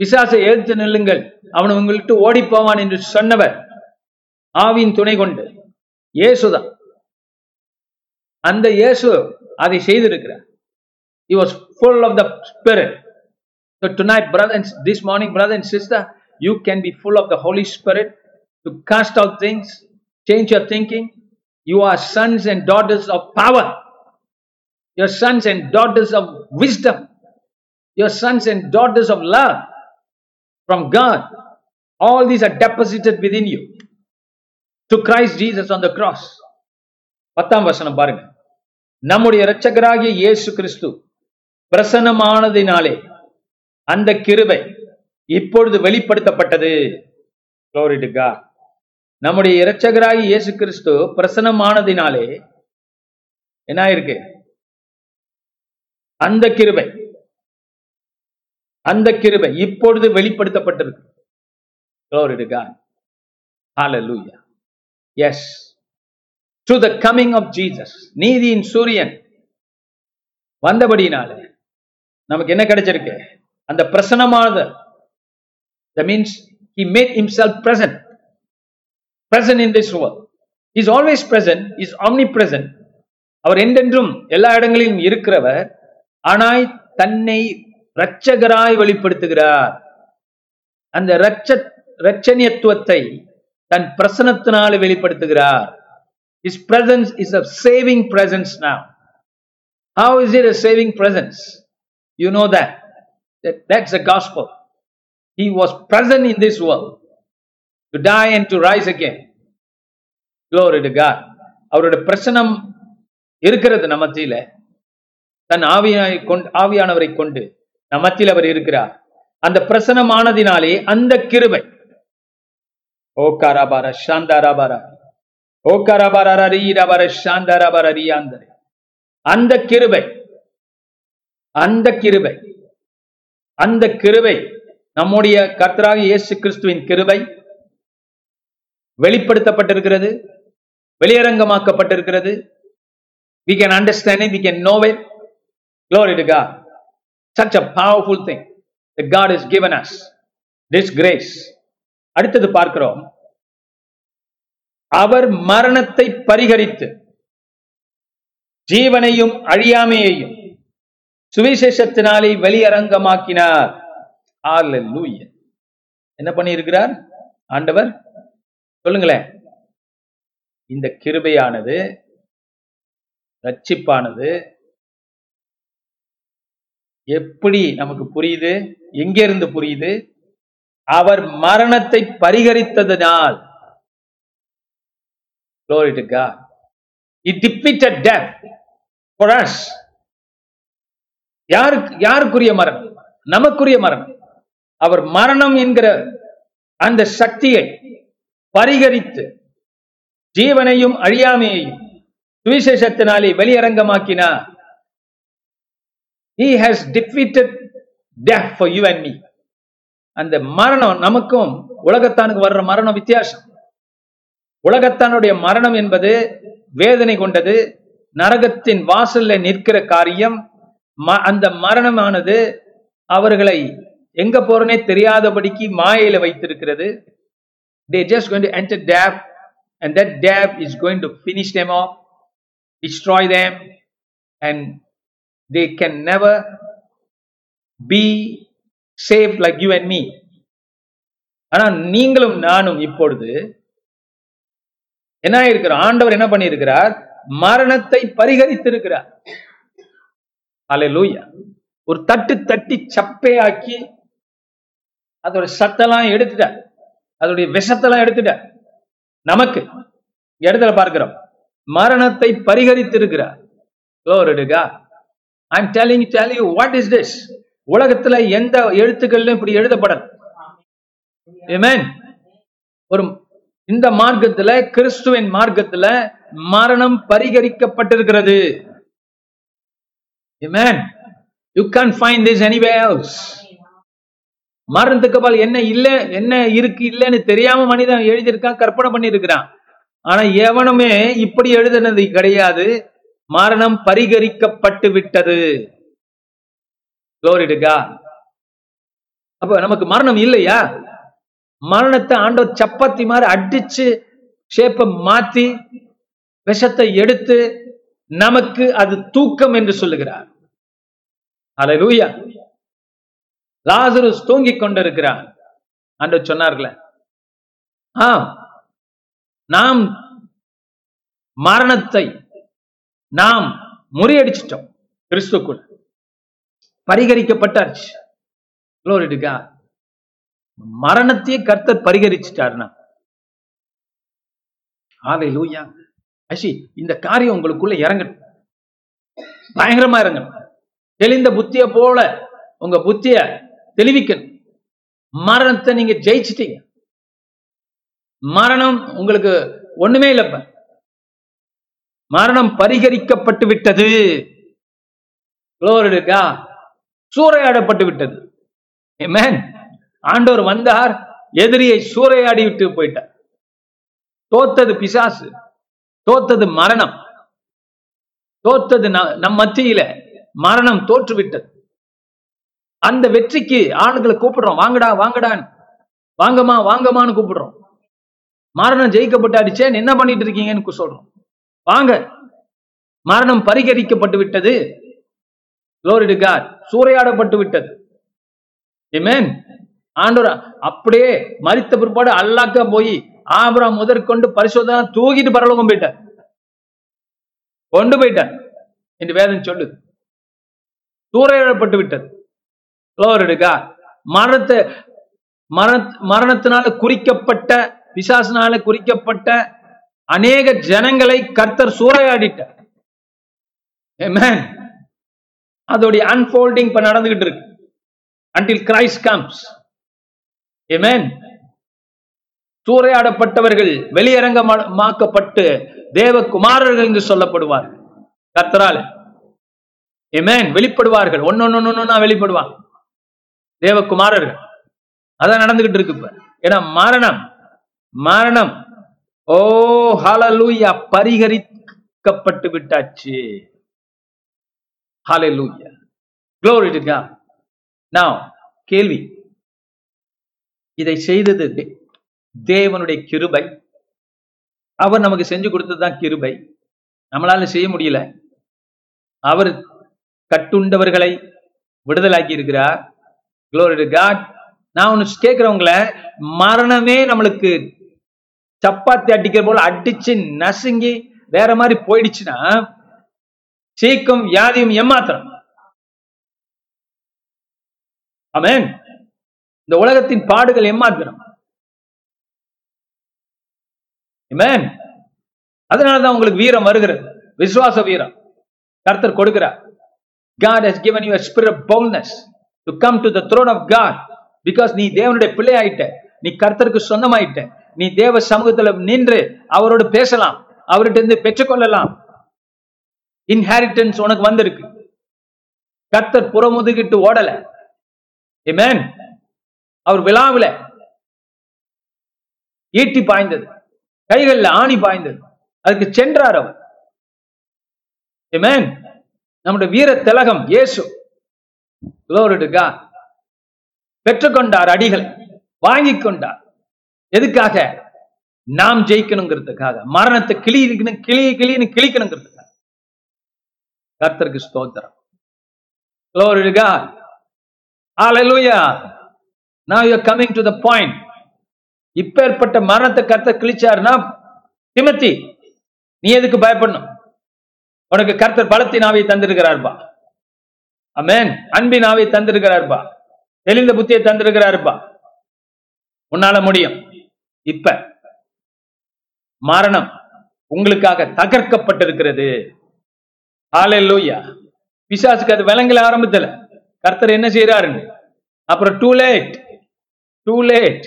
பிசாசை எழுத்து நில்லுங்கள் அவன் உங்கள்கிட்ட ஓடி போவான் என்று சொன்னவர் ஆவியின் துணை கொண்டு இயேசுதான் அந்த இயேசு அதை செய்திருக்கிறார் he was full of the spirit so tonight brother and this morning brother and sister you can be full of the holy spirit to cast out things Change your thinking. You are sons and daughters of power. Your sons and daughters of wisdom. Your sons and daughters of love from God. All these are deposited within you. To Christ Jesus on the cross. பத்தாம் வசனம் பாருங்க நம்முடைய இரட்சகராகிய இயேசு கிறிஸ்து பிரசன்னமானதினாலே அந்த கிருபை இப்பொழுது வெளிப்படுத்தப்பட்டது Glory நம்முடைய இரட்சகராகி இயேசு கிறிஸ்து பிரசன்னமானதினாலே என்ன ஆயிருக்கு அந்த கிருபை அந்த கிருபை இப்பொழுது வெளிப்படுத்தப்பட்டிருக்கு Glory to God. Hallelujah. Yes. Through the coming நீதியின் சூரியன் வந்தபடினால நமக்கு என்ன கிடைச்சிருக்கு அந்த பிரசனமானது the means he made himself present present in this world is always present is omnipresent அவர் என்றென்றும் எல்லா இடங்களிலும் இருக்கிறவர் ஆனாய் தன்னை இரட்சகராய் வெளிப்படுத்துகிறார் அந்த இரட்ச இரட்சணியத்துவத்தை தன் பிரசனத்தினால வெளிப்படுத்துகிறார் his presence is a saving presence now how is it a saving presence you know that, that that's the gospel he was present in this world to die and to rise again glory to god அவருடைய பிரசனம் இருக்கிறது நம்ம மத்தியில தன் ஆவியாய் கொண்டு ஆவியானவரை கொண்டு நம்ம மத்தியில் அவர் இருக்கிறார். அந்த பிரசனமானதினாலே அந்த கிருபை. ஓ காராபார சாந்தாராபார ஓ காராபாரீராபார சாந்தாராபார ரீயாந்தரே. அந்த கிருபை அந்த கிருபை அந்த கிருபை நம்முடைய கர்த்தராக இயேசு கிறிஸ்துவின் கிருபை வெளிப்படுத்தப்பட்டிருக்கிறது வெளியரங்கமாக்கப்பட்டிருக்கிறது. We can understand we can know well க்ளோரிடுகா such a powerful thing such a powerful thing that god அடுத்தது பார்க்கிறோம். அவர் மரணத்தை பரிகரித்து ஜீவனையும் அழியாமையையும் சுவிசேஷத்தினாலே வெளியரங்கமாக்கினார். Hallelujah. என்ன பண்ணியிருக்கிறார்? ஆண்டவர் சொல்லுங்களேன். இந்த கிருபையானது ரட்சிப்பானது எப்படி நமக்கு புரியுது? எங்கிருந்து புரியுது? அவர் மரணத்தை பரிகரித்ததனால். Glory to God. He defeated death for us. யாருக்கு யாருக்குரிய மரணம்? நமக்குரிய மரணம். அவர் மரணம் என்கிற அந்த சக்தியை பரிகரித்து ஜீவனையும் அழியாமையையும் சுவிசேஷத்தினாலே வெளியரங்கமாக்கினார். He has defeated death for you and me அந்த மரணம் நமக்கும் உலகத்தானுக்கு வர்ற மரணம் வித்தியாசம். உலகத்தானுடைய மரணம் என்பது வேதனை கொண்டது நரகத்தின் வாசல்ல நிற்கிற காரியம் ம- அந்த மரணமானது அவர்களை எங்க போறனே தெரியாதபடிக்கு மாயையில வைத்திருக்கிறது. They just going to enter death and that death is going to finish them off destroy them and they can never be saved like you and me. ஆனா நீங்களும் நானும் இப்பொழுது என்ன இருக்கிறோம் ஆண்டவர் என்ன பண்ணியிருக்கிறார்? மரணத்தை பரிகரித்திருக்கிறார். லூயா ஒரு தட்டு தட்டி சப்பையாக்கி அதோட சத்தெல்லாம் எடுத்துட்டார். அதோடைய விஷத்தெல்லாம் எடுத்துட்டார். நமக்கு இடத்துல பார்க்கிறோம்? மரணத்தை பரிகரித்திருக்கிறார். I'm telling tell you what is this உலகத்துல எந்த எழுத்துக்கள்ல இப்படி எழுதப்படல ஒரு இந்த மார்க்கத்துல கிறிஸ்துவின் மார்க்கத்துல மரணம் பரிகரிக்கப்பட்டிருக்கிறது. You can find this anyway anywhere மரணத்துக்கு பால் என்ன இல்ல என்ன இருக்கு இல்லைன்னு தெரியாம மனிதன் எழுதியிருக்கான் கற்பனை பண்ணியிருக்கிறான். ஆனா எவனுமே இப்படி எழுதுனது கிடையாது. மரணம் பரிகரிக்கப்பட்டு விட்டது குளோரிடுகா அப்ப நமக்கு மரணம் இல்லையா? மரணத்தை ஆண்டவர் சப்பாத்தி மாதிரி அடிச்சு ஷேப்பை மாத்தி விஷத்தை எடுத்து நமக்கு அது தூக்கம் என்று சொல்லுகிறார். அல்லேலூயா லாசருஸ் தூங்கிக் கொண்டிருக்கிறான் அன்று சொன்னார்களே ஆம் நாம் மரணத்தை நாம் முறியடிச்சிட்டோம். கிறிஸ்துக்குள். பரிகரிக்கப்பட்டாச்சு. Glory மரணத்தையே கர்த்தர் பரிகரிச்சிட்டாருன்னா ஆலை லூயா அஷி இந்த காரியம் உங்களுக்குள்ள இறங்கணும் பயங்கரமா இறங்கணும் தெளிந்த புத்திய போல உங்க புத்திய தெளிவிக்கணும். மரணத்தை நீங்க ஜெயிச்சிட்டீங்க. மரணம் உங்களுக்கு ஒண்ணுமே இல்லப்ப. மரணம் பரிகரிக்கப்பட்டு விட்டது. சூறையாடப்பட்டு விட்டது. ஆண்டோர் வந்தார் எதிரியை சூறையாடி விட்டு போயிட்டார். தோத்தது பிசாசு தோத்தது மரணம். தோத்தது ந- நம் மத்தியில மரணம் தோற்றுவிட்டது. அந்த வெற்றிக்கு ஆளுகளை கூப்பிடுறோம். வாங்கடா வாங்கடான்னு. வாங்கம்மா வாங்கம்மான்னு கூப்பிடுறோம். மரணம் ஜெயிக்கப்பட்டாடிச்சே என்ன பண்ணிட்டு இருக்கீங்கன்னு சொல்றோம். வாங்க. மரணம் பரிகரிக்கப்பட்டு விட்டது. Glory to சூறையாடப்பட்டு விட்டது. ஏமேன் ஆண்டவர் அப்படியே மறித்த பிற்பாடு அல்லாக்க போய் ஆபிரகாம் முதற்கொண்டு பரிசோதனை தூக்கிட்டு பரலோகம் போயிட்டார். கொண்டு போயிட்டார். என்று வேதம் சொல்லுது. சூறையாடப்பட்டு விட்டது. Glory மரணத்தை மரண மரணத்தினால குறிக்கப்பட்ட பிசாசினால குறிக்கப்பட்ட அநேக ஜனங்களை கர்த்தர் சூறையாடிட்டார். அதோடைய அன்போல்டிங் இப்ப நடந்துகிட்டு இருக்கு. அன்டில் கிரைஸ் கம்ஸ் ஏமேன் சூறையாடப்பட்டவர்கள் வெளியரங்கமாக்கப்பட்டு தேவகுமாரர்கள் என்று சொல்லப்படுவார்கள் கர்த்தரால. ஏமேன் வெளிப்படுவார்கள். ஒன்னொன்னு வெளிப்படுவாங்க. தேவகுமாரர்கள். அதான் நடந்துகிட்டு இருக்கு இப்ப. ஏன்னா மரணம். மரணம். ஓ ஹலலூயா பரிகரிக்கப்பட்டு விட்டாச்சு. ஹalleluya. Glory to கேள்வி. இதை செய்தது தேவனுடைய கிருபை. அவர் நமக்கு செஞ்சு கொடுத்ததுதான் கிருபை. நம்மளால செய்ய முடியல. அவர் கட்டுண்டவர்களை விடுதலாக்கி இருக்கிறார் glory to நான் ஒன்னு கேட்குறவங்கள மரணமே நம்மளுக்கு சப்பாத்தி அடிக்கிற போல அடிச்சு நசுங்கி வேற மாதிரி போயிடுச்சுன்னா சீக்கும் வியாதியும் ஏமாத்திரம் ஆமேன். இந்த உலகத்தின் பாடுகள் ஏமாத்திரம் அதனாலதான் உங்களுக்கு வீரம் வருகிறது. விசுவாச வீரம். கர்த்தர் கொடுக்கிறார். God has given you spirit spirit of to to come throne of God because நீ தேவனுடைய பிள்ளை ஆயிட்ட நீ கர்த்தருக்கு சொந்தமாயிட்ட. நீ தேவ சமூகத்துல நின்று அவரோடு பேசலாம் அவர்கிட்ட இருந்து பெற்றுக்கொள்ளலாம். இன்ஹாரிட்டன்ஸ் உனக்கு வந்திருக்கு. கர்த்தர் புறமுதுகிட்டு ஓடல. ஏமேன் அவர் விழாவில ஈட்டி பாய்ந்தது. கைகள்ல ஆணி பாய்ந்தது. அதுக்கு சென்றார் அவர். நம்முடைய வீர திலகம் இயேசு. பெற்றுக்கொண்டார் அடிகளை. வாங்கி கொண்டார் எதுக்காக? நாம் ஜெயிக்கணுங்கிறதுக்காக. மரணத்தை கிளிக்கணும் கிளி கிளின்னு கிளிக்கணுங்கிறதுக்காக கர்த்தருக்கு ஸ்தோத்திரம். Glory to God. Hallelujah. Now you are coming இப்பேற்பட்ட மரணத்தை கர்த்தர் கிழிச்சாருன்னா திமத்தி நீ எதுக்கு பயப்படணும்? உனக்கு கர்த்தர் பலத்தின் ஆவியை தந்திருக்கிறார்பா அமேன் அன்பின் ஆவியை தந்திருக்கிறார்பா தெளிந்த புத்தியை தந்திருக்கிறார்பா உன்னால முடியும். இப்ப மரணம் உங்களுக்காக தகர்க்கப்பட்டிருக்கிறது. ஆலையா பிசாசுக்கு அது விளங்கல ஆரம்பத்துல. கர்த்தர் என்ன செய்யறாருன்னு அப்புறம் டூ லேட் டூ லேட்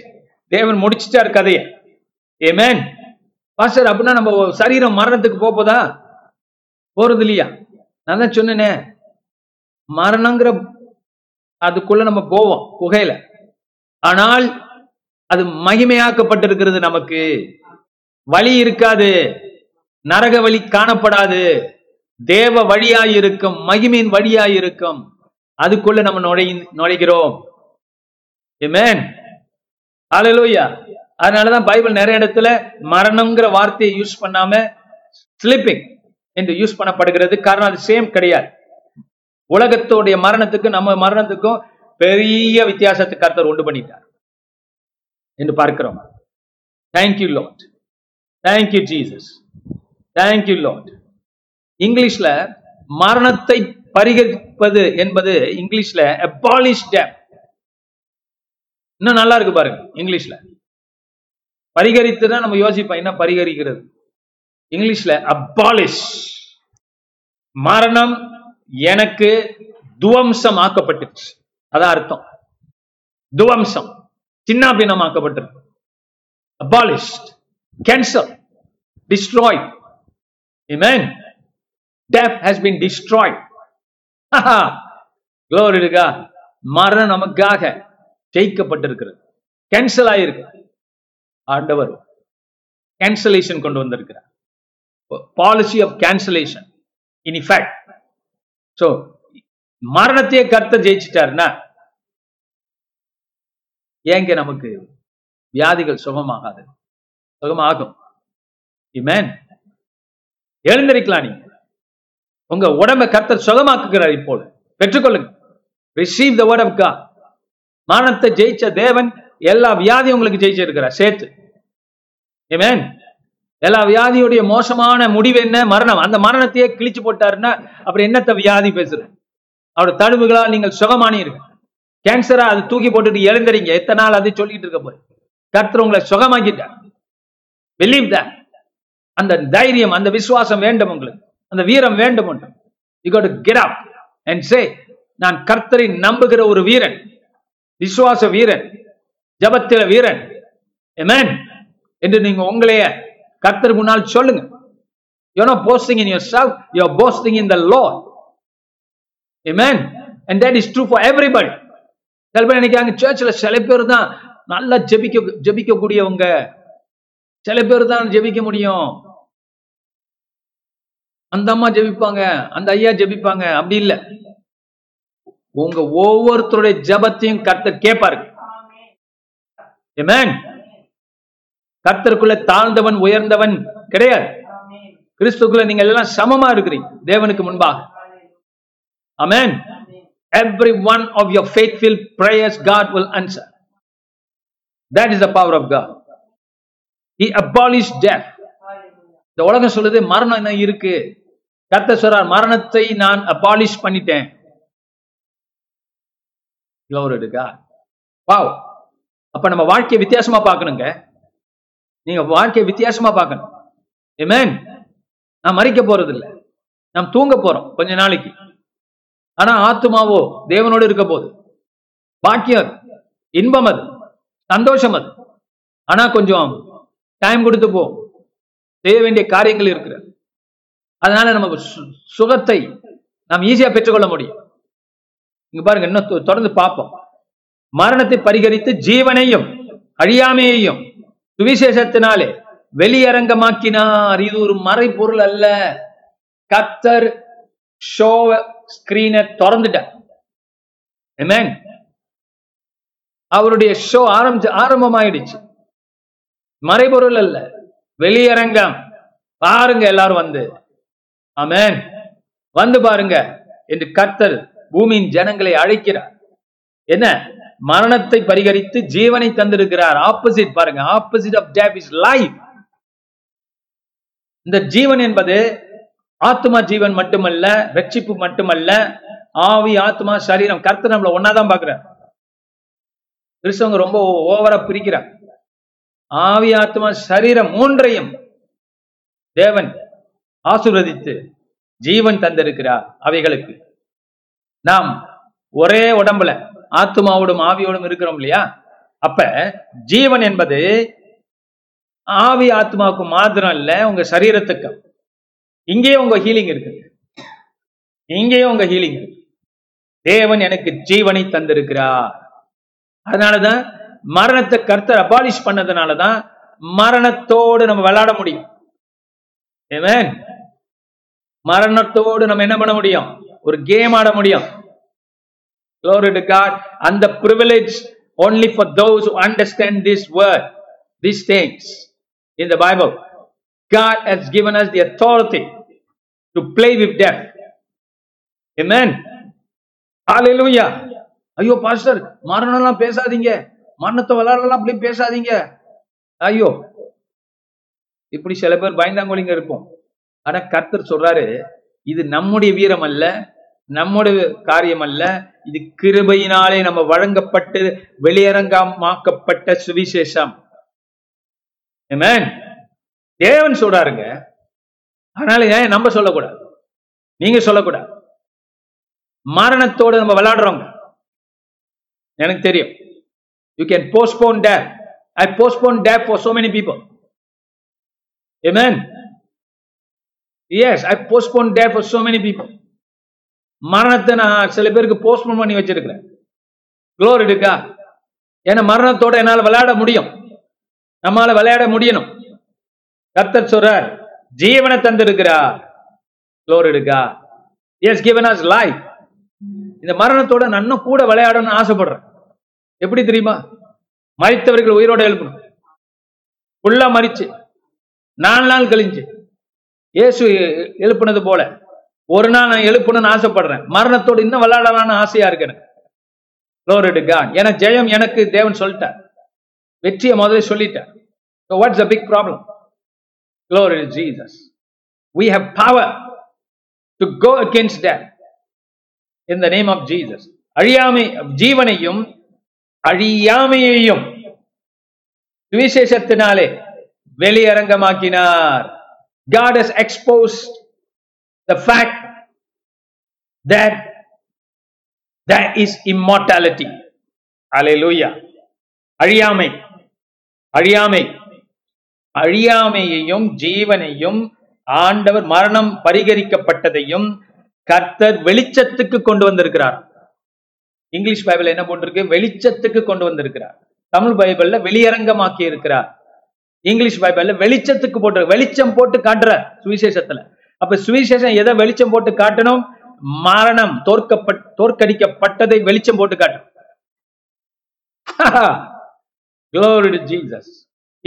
தேவன் முடிச்சிட்டார் கதையை. ஏமேன் பாஸ்டர் அப்படின்னா நம்ம சரீரம் மரணத்துக்கு போக போதா போறது இல்லையா? நான் தான் சொன்னேனே. மரணங்கிற அதுக்குள்ள நம்ம போவோம் குகையில. ஆனால் அது மகிமையாக்கப்பட்டிருக்கிறது நமக்கு. வழி இருக்காது. நரக வழி காணப்படாது. தேவ வழியாய் இருக்கும் மகிமையின் வழியாய் இருக்கும் அதுக்குள்ள நம்ம நுழை நுழைகிறோம். Amen. Hallelujah. அதனாலதான் பைபிள் நிறைய இடத்துல மரணம்ங்கிற வார்த்தையை யூஸ் பண்ணாம ஸ்லிப்பிங் என்று யூஸ் பண்ணப்படுகிறது. காரணம் அது சேம் கிடையாது. உலகத்தோடைய மரணத்துக்கும் நம்ம மரணத்துக்கும் பெரிய வித்தியாசத்தை கருத்தர் உண்டு பண்ணிட்டார். என்று பார்க்கிறோம். Thank you lot thank you Jesus thank you lot இங்கிலீஷ்ல மரணத்தை பரிகரிப்பது என்பது இங்கிலீஷ்ல அபாலிஷ் டேம் இன்னும் நல்லா இருக்கு பாருங்க இங்கிலீஷ்ல. பரிகரித்துதான் நம்ம யோசிப்போம் என்ன பரிகரிக்கிறது? இங்கிலீஷ்ல அபாலிஷ் மரணம் எனக்கு துவம்சம் ஆக்கப்பட்டுச்சு அதான் அர்த்தம். துவம்சம். சின்னாபீனமாக்கப்பட்டிருக்கும் abolished. Cancelled destroyed. Amen. Death has been destroyed. Glory to God. மரணம் நமக்காக ஜெயிக்கப்பட்டிருக்கிறது. கேன்சல் ஆயிருக்கு. ஆண்டவர் கேன்சலேஷன் கொண்டு வந்திருக்கிறார். Policy of cancellation in effect so மரணத்தையே கர்த்த ஜெயிச்சிட்டாருன்னா ஏங்க நமக்கு வியாதிகள் சுகமாகாது? சுகமாகும். இமேன் எழுந்திருக்கலாம் நீங்க. உங்க உடம்பை கர்த்தர் சுகமாக்குகிறார் இப்போது. பெற்றுக்கொள்ளுங்க. Receive the word of God மரணத்தை ஜெயிச்ச தேவன் எல்லா வியாதியும் உங்களுக்கு ஜெயிச்சிருக்கிறார். சேர்த்து. ஏமேன் எல்லா வியாதியுடைய மோசமான முடிவு என்ன? மரணம். அந்த மரணத்தையே கிழிச்சு போட்டாருன்னா அப்புறம் என்னத்த வியாதி பேசுற அவரோட தடுவுகளால் நீங்கள் சுகமானீர்கள். கேன்சரா அது தூக்கி போட்டுட்டு எழுந்துறீங்க. எத்தனை நாள் அது சொல்லிட்டு இருக்க போய் கர்த்தர் உங்களை சுகமாக்கிட்டார். பிலீவ் த அந்த தைரியம் அந்த விசுவாசம் வேண்டும் உங்களுக்கு. அந்த வீரம் வேண்டும் ஒன்று you got to get up நான் கர்த்தரை நம்புகிற ஒரு வீரன். விசுவாச வீரன். ஜபத்தில வீரன். எமேன் என்று நீங்க உங்களைய கர்த்தர் முன்னால் சொல்லுங்க. You're not boasting in you are boasting in the law amen and that is true for everybody சில பேர் நினைக்கிறாங்க சர்ச்சில் சில பேர் தான் நல்லா ஜெபிக்க ஜெபிக்கக்கூடியவங்க. சில பேர் தான் ஜெபிக்க முடியும். அந்த அம்மா ஜெபிப்பாங்க அந்த ஐயா ஜெபிப்பாங்க அப்படி இல்லை. உங்க ஒவ்வொருத்தருடைய ஜபத்தையும் கர்த்தர் கேட்பாரு. கர்த்தருக்குள்ள தாழ்ந்தவன் உயர்ந்தவன் கிடையாது. கிறிஸ்துக்குள்ள நீங்க எல்லாம் சமமா இருக்கிறீங்க தேவனுக்கு முன்பாக. அமேன் Every one of your faithful prayers God will answer. That is the power of God. He abolished death. இந்த உலகம் சொல்லுது மரணம் என்ன இருக்கு கத்த சொல்றார் மரணத்தை நான் அபாலிஷ் பண்ணிட்டேன் Glory to God. அப்ப நம்ம வாழ்க்கையை வித்தியாசமா பார்க்கணுங்க நீங்க வாழ்க்கையை வித்தியாசமா பார்க்கணும் ஏமேன் நான் மறிக்க போறது இல்லை நாம் தூங்க போறோம் கொஞ்ச நாளைக்கு ஆனா ஆத்துமாவோ தேவனோடு இருக்க போது பாக்கியம் அது. இன்பம் அது சந்தோஷம் அது. ஆனா கொஞ்சம் டைம் கொடுத்து போ. செய்ய வேண்டிய காரியங்கள் இருக்கிற. அதனால நமக்கு சு- சுகத்தை நாம் ஈஸியா பெற்றுக்கொள்ள முடியும். இங்க பாருங்க இன்னும் தொ- தொடர்ந்து பார்ப்போம். மரணத்தை பரிகரித்து ஜீவனையும் அழியாமையையும் சுவிசேஷத்தினாலே வெளியரங்கமாக்கினார். இது ஒரு மறைபொருள் அல்ல. கத்தர் ஷோ ஸ்கிரீனை திறந்துட்டார் அவருடைய ஷோ ஆரம்பிச்சு ஆரம்பமாயிடுச்சு. மறைபொருள் அல்ல. வெளியரங்கம். பாருங்க எல்லாரும் வந்து. ஆமேன் வந்து பாருங்க. என்று கர்த்தர் பூமியின் ஜனங்களை அழைக்கிறார். என்ன? மரணத்தை பரிகரித்து ஜீவனை தந்திருக்கிறார். ஆப்போசிட் பாருங்க. Opposite of death is life இந்த ஜீவன் என்பது ஆத்மா ஜீவன் மட்டுமல்ல ரட்சிப்பு மட்டுமல்ல ஆவி ஆத்மா சரீரம் கர்த்தர் நம்மள ஒன்னாதான் பாக்குறார் கிறிஸ்தவங்க ரொம்ப ஓவரா பிரிக்கிறார். ஆவி ஆத்மா சரீரம் மூன்றையும் தேவன் ஆசிர்வதித்து ஜீவன் தந்திருக்கிறார் அவைகளுக்கு. நாம் ஒரே உடம்புல ஆத்மாவோடும் ஆவியோடும் இருக்கிறோம் இல்லையா? அப்ப ஜீவன் என்பது ஆவி ஆத்மாவுக்கு மாத்திரம் இல்ல உங்க சரீரத்துக்கு இங்கேயே உங்க ஹீலிங் இருக்கு இங்கேயே உங்க ஹீலிங் இருக்கு தேவன் எனக்கு ஜீவனை தந்திருக்கிறார் அதனாலதான் மரணத்தை கர்த்தர் அபாலிஷ் பண்ணதுனாலதான் மரணத்தோடு நம்ம விளையாட முடியும் Amen. மரணத்தோடு நம்ம என்ன பண்ண முடியும் ஒரு கேம் ஆட முடியும் அந்த privilege God. And the privilege only for those who understand this word, these things in the Bible. God has given us the authority to play with death Amen. Hallelujah. ஐயோ pastor மரணம்லாம் பேசாதீங்க. மரணத்தை விளையாடலாம் அப்படி பேசாதீங்க. ஐயோ. இப்படி சில பேர் பயந்தாங்கோலிங்க இருப்போம் ஆனா கர்த்தர் சொல்றாரு இது நம்முடைய வீரம் அல்ல நம்முடைய காரியம் அல்ல இது கிருபையினாலே நம்ம வழங்கப்பட்டு வெளியரங்கமாக்கப்பட்ட சுவிசேஷம். தேவன் சொல்றாருங்க அதனால ஏன் நம்ம சொல்லக்கூடாது? நீங்க சொல்லக்கூடாது. மரணத்தோடு நம்ம விளையாடுறோங்க. எனக்கு தெரியும். You can postpone death I postpone death for so many people amen yes I postpone death for so many people மரணத்தை நான் சில பேருக்கு போஸ்ட்போன் பண்ணி வச்சிருக்கிறேன். க்ளோர் இருக்கா ஏன்னா மரணத்தோட என்னால் விளையாட முடியும். நம்மளால விளையாட முடியணும். கர்த்தர் சொல்றார் ஜீவனை தந்திருக்கிறார். குளோர் இருக்கா எஸ் கிவன் அஸ் லைஃப் இந்த மரணத்தோட நன்னும் கூட விளையாடணும்னு ஆசைப்படுறேன். எப்படி தெரியுமா? மறித்தவர்கள் உயிரோட எழுப்பணும். ஃபுல்லா மறிச்சு நாலு நாள் கழிஞ்சு இயேசு எழுப்புனது போல ஒரு நாள் நான் எழுப்பணும்னு ஆசைப்படுறேன். மரணத்தோடு இன்னும் விளையாடலாம்னு ஆசையா இருக்கு எனக்கு. எடுக்கா என ஏன்னா ஜெயம் எனக்கு தேவன் சொல்லிட்டார். வெற்றியை முதல்ல சொல்லிட்டார். What's what's the big? Glory to Jesus. We have power to go against that in the name of Jesus. அழியாமை ஜீவனையும் அழியாமையையும் சுவிசேஷத்தினாலே வெளியரங்கமாக்கினார் God has exposed the fact that there is immortality. Hallelujah. அழியாமை அழியாமை அழியாமையையும் ஜீவனையும் ஆண்டவர் மரணம் பரிகரிக்கப்பட்டதையும் கர்த்தர் வெளிச்சத்துக்கு கொண்டு வந்திருக்கிறார். இங்கிலீஷ் பைபிள் என்ன போட்டிருக்கு? வெளிச்சத்துக்கு கொண்டு வந்திருக்கிறார். தமிழ் பைபிள்ல வெளியரங்கமாக்கி இருக்கிறார். இங்கிலீஷ் பைபிள்ல வெளிச்சத்துக்கு போட்டு வெளிச்சம் போட்டு காட்டுற சுவிசேஷத்துல. அப்ப சுவிசேஷம் எதை வெளிச்சம் போட்டு காட்டணும்? மரணம் தோற்கப்பட் தோற்கடிக்கப்பட்டதை வெளிச்சம் போட்டு காட்டும். Glory to Jesus.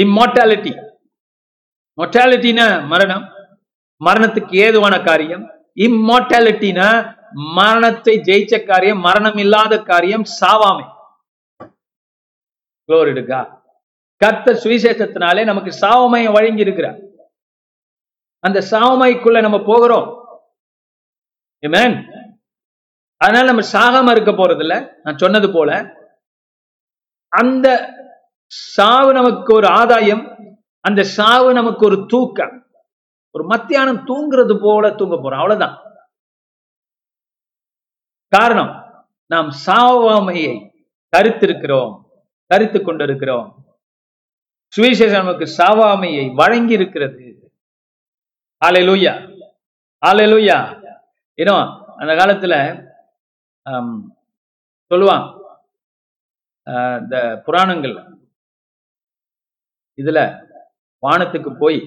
Immortality. மொட்டாலிட்டினா மரணம். மரணத்துக்கு ஏதுவான காரியம்? இம்மார்டாலிட்டினா மரணத்தை ஜெயிச்ச காரியம் மரணம் இல்லாத காரியம் சாவாமை. Glory to சுவிசேஷத்தினாலே நமக்கு சாவமையை வழங்கி இருக்கிறார். அந்த சாவமைக்குள்ள நம்ம போகிறோம். அதனால நம்ம சாகாம இருக்க போறது இல்ல நான் சொன்னது போல. அந்த சாவு நமக்கு ஒரு ஆதாயம். அந்த சாவு நமக்கு ஒரு தூக்கம். ஒரு மத்தியானம் தூங்குறது போல தூங்க போறோம். அவ்வளவுதான். காரணம் நாம் சாவாமையை கருத்திருக்கிறோம் கருத்து கொண்டிருக்கிறோம். சுவிசேஷம் நமக்கு சாவாமையை வழங்கி இருக்கிறது ஆலை லூயா ஆலை லூயா ஏன்னோ அந்த காலத்துல சொல்லுவான் இந்த புராணங்கள் இதுல வானத்துக்கு போய்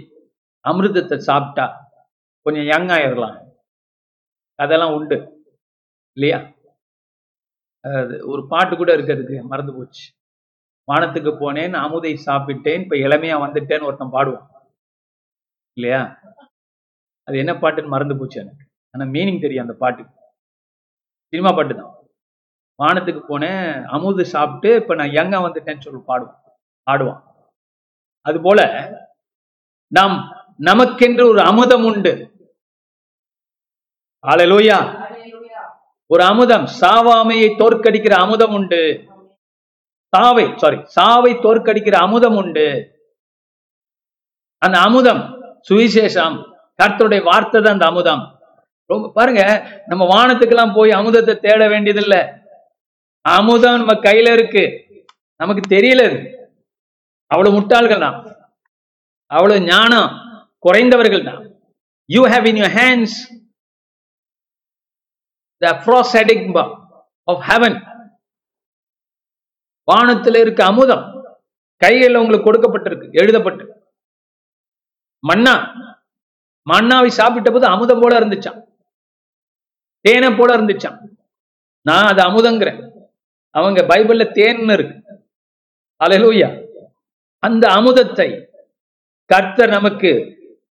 அமிர்தத்தை சாப்பிட்டா கொஞ்சம் யங் ஆயிடலாம் அதெல்லாம் உண்டு. இல்லையா? அது ஒரு பாட்டு கூட இருக்கிறதுக்கு மறந்து போச்சு. வானத்துக்கு போனேன் அமுதை சாப்பிட்டேன் இப்ப இளமையா வந்துட்டேன்னு ஒருத்தன் பாடுவான். இல்லையா? அது என்ன பாட்டுன்னு மறந்து போச்சு எனக்கு. ஆனா மீனிங் தெரியும் அந்த பாட்டு. சினிமா பாட்டு தான். வானத்துக்கு போனேன் அமுது சாப்பிட்டு இப்ப நான் யங்கா வந்துட்டேன்னு சொல்லி பாடுவான். ஆடுவான் அது போல நாம் நமக்கென்று ஒரு அமுதம் உண்டு. ஆலையிலோயா ஒரு அமுதம் சாவாமையை தோற்கடிக்கிற அமுதம் உண்டு. சாவை சாரி சாவை தோற்கடிக்கிற அமுதம் உண்டு. அந்த அமுதம் சுவிசேஷம் கர்த்தருடைய வார்த்தை தான் அந்த அமுதம். ரொம்ப பாருங்க நம்ம வானத்துக்கெல்லாம் போய் அமுதத்தை தேட வேண்டியதில்லை. அமுதம் நம்ம கையில இருக்கு. நமக்கு தெரியல அவ்வளவு முட்டாள்கள் தான். அவ்வளவு ஞானம் குறைந்தவர்கள் தான். You have in your hands the prosodic of heaven வானத்துல இருக்க அமுதம் கைகளில் உங்களுக்கு கொடுக்கப்பட்டிருக்கு எழுதப்பட்டு. மன்னா மன்னாவை சாப்பிட்ட போது அமுதம் போல இருந்துச்சான் தேனை போல இருந்துச்சான் நான் அது அமுதங்கிறேன். அவங்க பைபிள்ல தேன் இருக்கு. அலையலூயா அந்த அமுதத்தை கர்த்தர் நமக்கு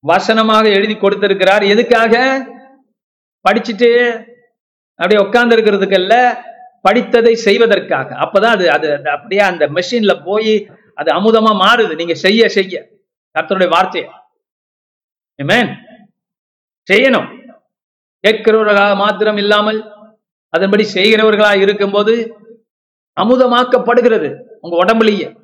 வசனமாக எழுதி கொடுத்திருக்கிறார். எதுக்காக? படிச்சுட்டு அப்படியே உட்கார்ந்து இருக்கிறதுக்கு படித்ததை செய்வதற்காக. அப்பதான் அது அது அப்படியே அந்த மெஷின்ல போய் அது அமுதமா மாறுது. நீங்க செய்ய செய்ய. கர்த்தருடைய வார்த்தையை. செய்யணும். கேட்கிறவர்களாக மாத்திரம் இல்லாமல் அதன்படி செய்கிறவர்களாக இருக்கும்போது அமுதமாக்கப்படுகிறது. உங்க உடம்புலயே.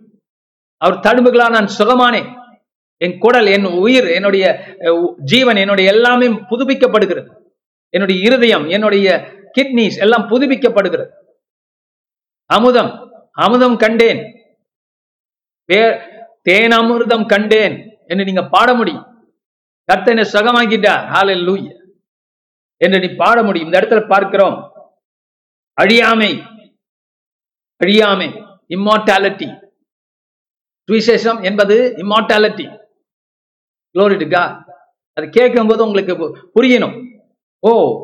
அவர் தடும்புகளா நான் சுகமானேன் என் குடல் என் உயிர் என்னுடைய உ- ஜீவன் என்னுடைய எல்லாமே புதுப்பிக்கப்படுகிறது. என்னுடைய இருதயம் என்னுடைய கிட்னிஸ் எல்லாம் புதுப்பிக்கப்படுகிறது. அமுதம் அமுதம் கண்டேன். பே- தேன் அமிர்தம் கண்டேன். என்று நீங்க பாட முடியும். கர்த்தனை சுகமாக்கிட்டார். ஹalleluya என்று நீ பாட முடியும். இந்த இடத்துல பார்க்கிறோம். அழியாமை. அழியாமை. இம்மார்டாலிட்டி சுவிசேஷம் என்பது இம்மார்டாலிட்டி குளோரிட்டுக்கா அது கேட்கும்போது உங்களுக்கு பு- புரியணும். ஓ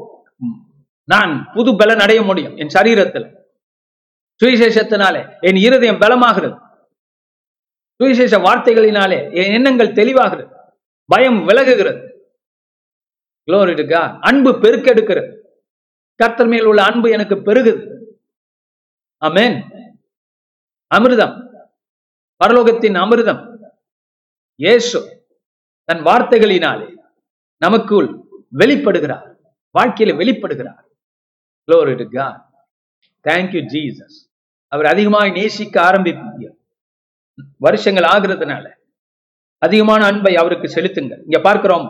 நான் புது பலன் அடைய முடியும் என் சரீரத்தில். சுவிசேஷத்தினாலே என் இருதயம் பலமாகிறது. சுவிசேஷ வார்த்தைகளினாலே என் எண்ணங்கள் தெளிவாகிறது. பயம் விலகுகிறது. குளோரிட்டுக்கா அன்பு பெருக்கெடுக்கிறது. கர்த்தர் மேல் உள்ள அன்பு எனக்கு பெருகுது. அமேன் அமிர்தம். பரலோகத்தின் அமிர்தம். இயேசு தன் வார்த்தைகளினாலே நமக்குள் வெளிப்படுகிறார். வாழ்க்கையில வெளிப்படுகிறார். Glory to அவர் அதிகமாக நேசிக்க ஆரம்பிப்பீங்க வருஷங்கள் ஆகிறதுனால அதிகமான அன்பை அவருக்கு செலுத்துங்க இங்க பார்க்கிறோம்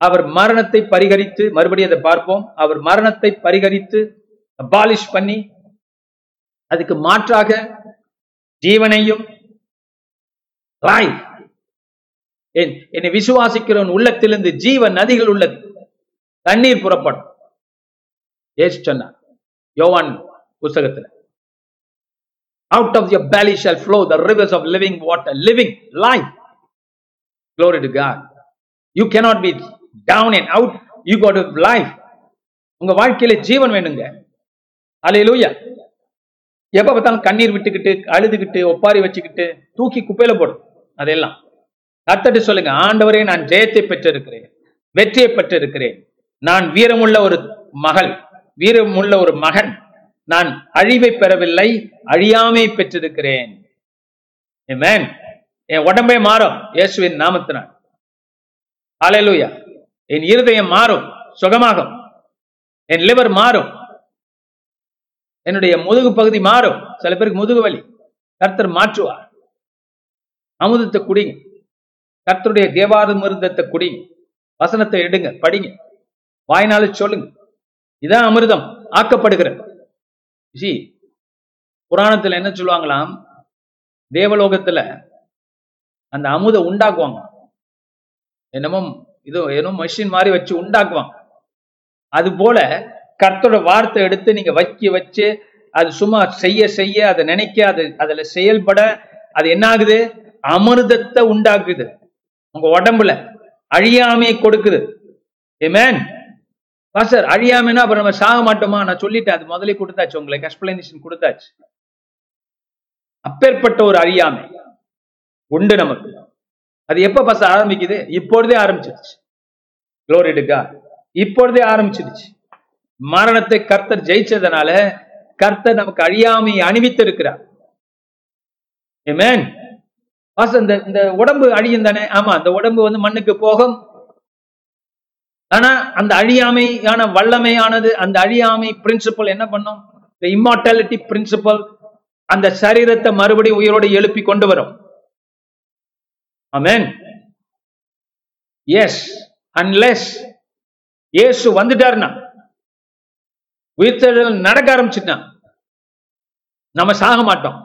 அவர் மரணத்தை பரிகரித்து மறுபடியும் அதை பார்ப்போம். அவர் மரணத்தை பரிகரித்து அபாலிஷ் பண்ணி அதுக்கு மாற்றாக ஜீவனையும் லைஃப் என்னை விசுவாசிக்கிறவன் உள்ளத்திலிருந்து ஜீவ நதிகள் உள்ள தண்ணீர் புறப்படும். ஏசு சொன்னார் யோவான் புஸ்தகத்துல out of your belly shall flow the rivers of living water living life glory to god. You cannot be down and out you got to life. உங்க வாழ்க்கையில ஜீவன் வேணுங்க. அலையிலூயா எப்ப பார்த்தாலும் கண்ணீர் விட்டுக்கிட்டு அழுதுகிட்டு ஒப்பாரி வச்சுக்கிட்டு தூக்கி குப்பையில போடும் அதெல்லாம். கத்தட்டு சொல்லுங்க ஆண்டவரே நான் ஜெயத்தை பெற்றிருக்கிறேன் வெற்றியை பெற்றிருக்கிறேன். நான் வீரமுள்ள ஒரு மகள் வீரமுள்ள ஒரு மகன். நான் அழிவை பெறவில்லை அழியாமை பெற்றிருக்கிறேன். Amen. என் உடம்பே மாறும் இயேசுவின் நாமத்தினால். அலையலூயா என் இருதயம் மாறும் சுகமாகும். என் லிவர் மாறும். என்னுடைய முதுகு பகுதி மாறும். சில பேருக்கு முதுகு வலி. கர்த்தர் மாற்றுவார். அமுதத்தை குடிங்க. கர்த்தருடைய தேவாதமிருதத்தை குடிங்க. வசனத்தை எடுங்க படிங்க. வாய்னால சொல்லுங்க. இதான் அமிர்தம் ஆக்கப்படுகிற. ஜி புராணத்துல என்ன சொல்லுவாங்களாம்? தேவலோகத்துல அந்த அமுத உண்டாக்குவாங்க. என்னமோ இது என்னமோ மெஷின் மாதிரி வச்சு உண்டாக்குவாங்க. அது போல கர்த்தரோட வார்த்தை எடுத்து நீங்க வைக்க வச்சு அது சும்மா செய்ய செய்ய அதை நினைக்க அது அதுல செயல்பட அது என்ன ஆகுது அமிர்தத்தை உண்டாக்குது. உங்க உடம்புல அழியாமை கொடுக்குது. ஏமேன் சார் அழியாமைன்னா அப்புறம் நம்ம சாக மாட்டோமா? நான் சொல்லிட்டேன் அது முதல்ல கொடுத்தாச்சு உங்களுக்கு எக்ஸ்பிளனேஷன் கொடுத்தாச்சு. அப்பேற்பட்ட ஒரு அறியாமை உண்டு நமக்கு. அது எப்ப பச ஆரம்பிக்குது? இப்பொழுதே ஆரம்பிச்சிருச்சு. குளோரிடுக்கா இப்பொழுதே ஆரம்பிச்சிருச்சு. மரணத்தை கர்த்தர் ஜெயிச்சதுனால கர்த்தர் நமக்கு அழியாமையை அணிவித்திருக்கிறார். ஏமேன் பாஸ்டர், இந்த இந்த உடம்பு அழியும் தானே? ஆமா அந்த உடம்பு வந்து மண்ணுக்கு போகும். ஆனா அந்த அழியாமையான வல்லமையானது அந்த அழியாமை பிரின்சிபல் என்ன பண்ணும்? இந்த இம்மார்டாலிட்டி பிரின்சிபல் அந்த சரீரத்தை மறுபடியும் உயிரோடு எழுப்பி கொண்டு வரும். அமேன் எஸ் அன்லெஸ் இயேசு வந்துட்டாருன்னா உயிர்த்தெழுதல் நடக்க ஆரம்பிச்சுட்டான் நம்ம சாக மாட்டோம்.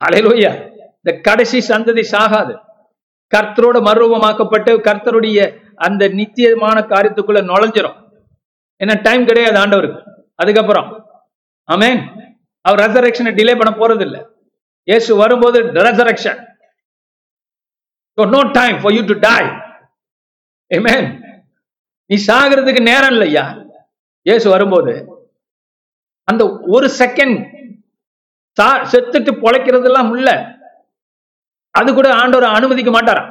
அலையிலோயா இந்த கடைசி சந்ததி சாகாது. கர்த்தரோட மறுரூபமாக்கப்பட்டு கர்த்தருடைய அந்த நித்தியமான காரியத்துக்குள்ள நுழைஞ்சிரும். என்ன டைம் கிடையாது ஆண்டவருக்கு. அதுக்கப்புறம். ஆமேன் அவர் ரெசரக்ஷனை டிலே பண்ண போறது இல்ல இயேசு வரும்போது resurrection no time for you to die amen நீ சாகிறதுக்கு நேரம் இல்லையா? இயேசு வரும்போது. அந்த ஒரு செகண்ட் செத்துட்டு பொழைக்கிறதெல்லாம் இல்லை அது கூட ஆண்டவர் அனுமதிக்க மாட்டாரா?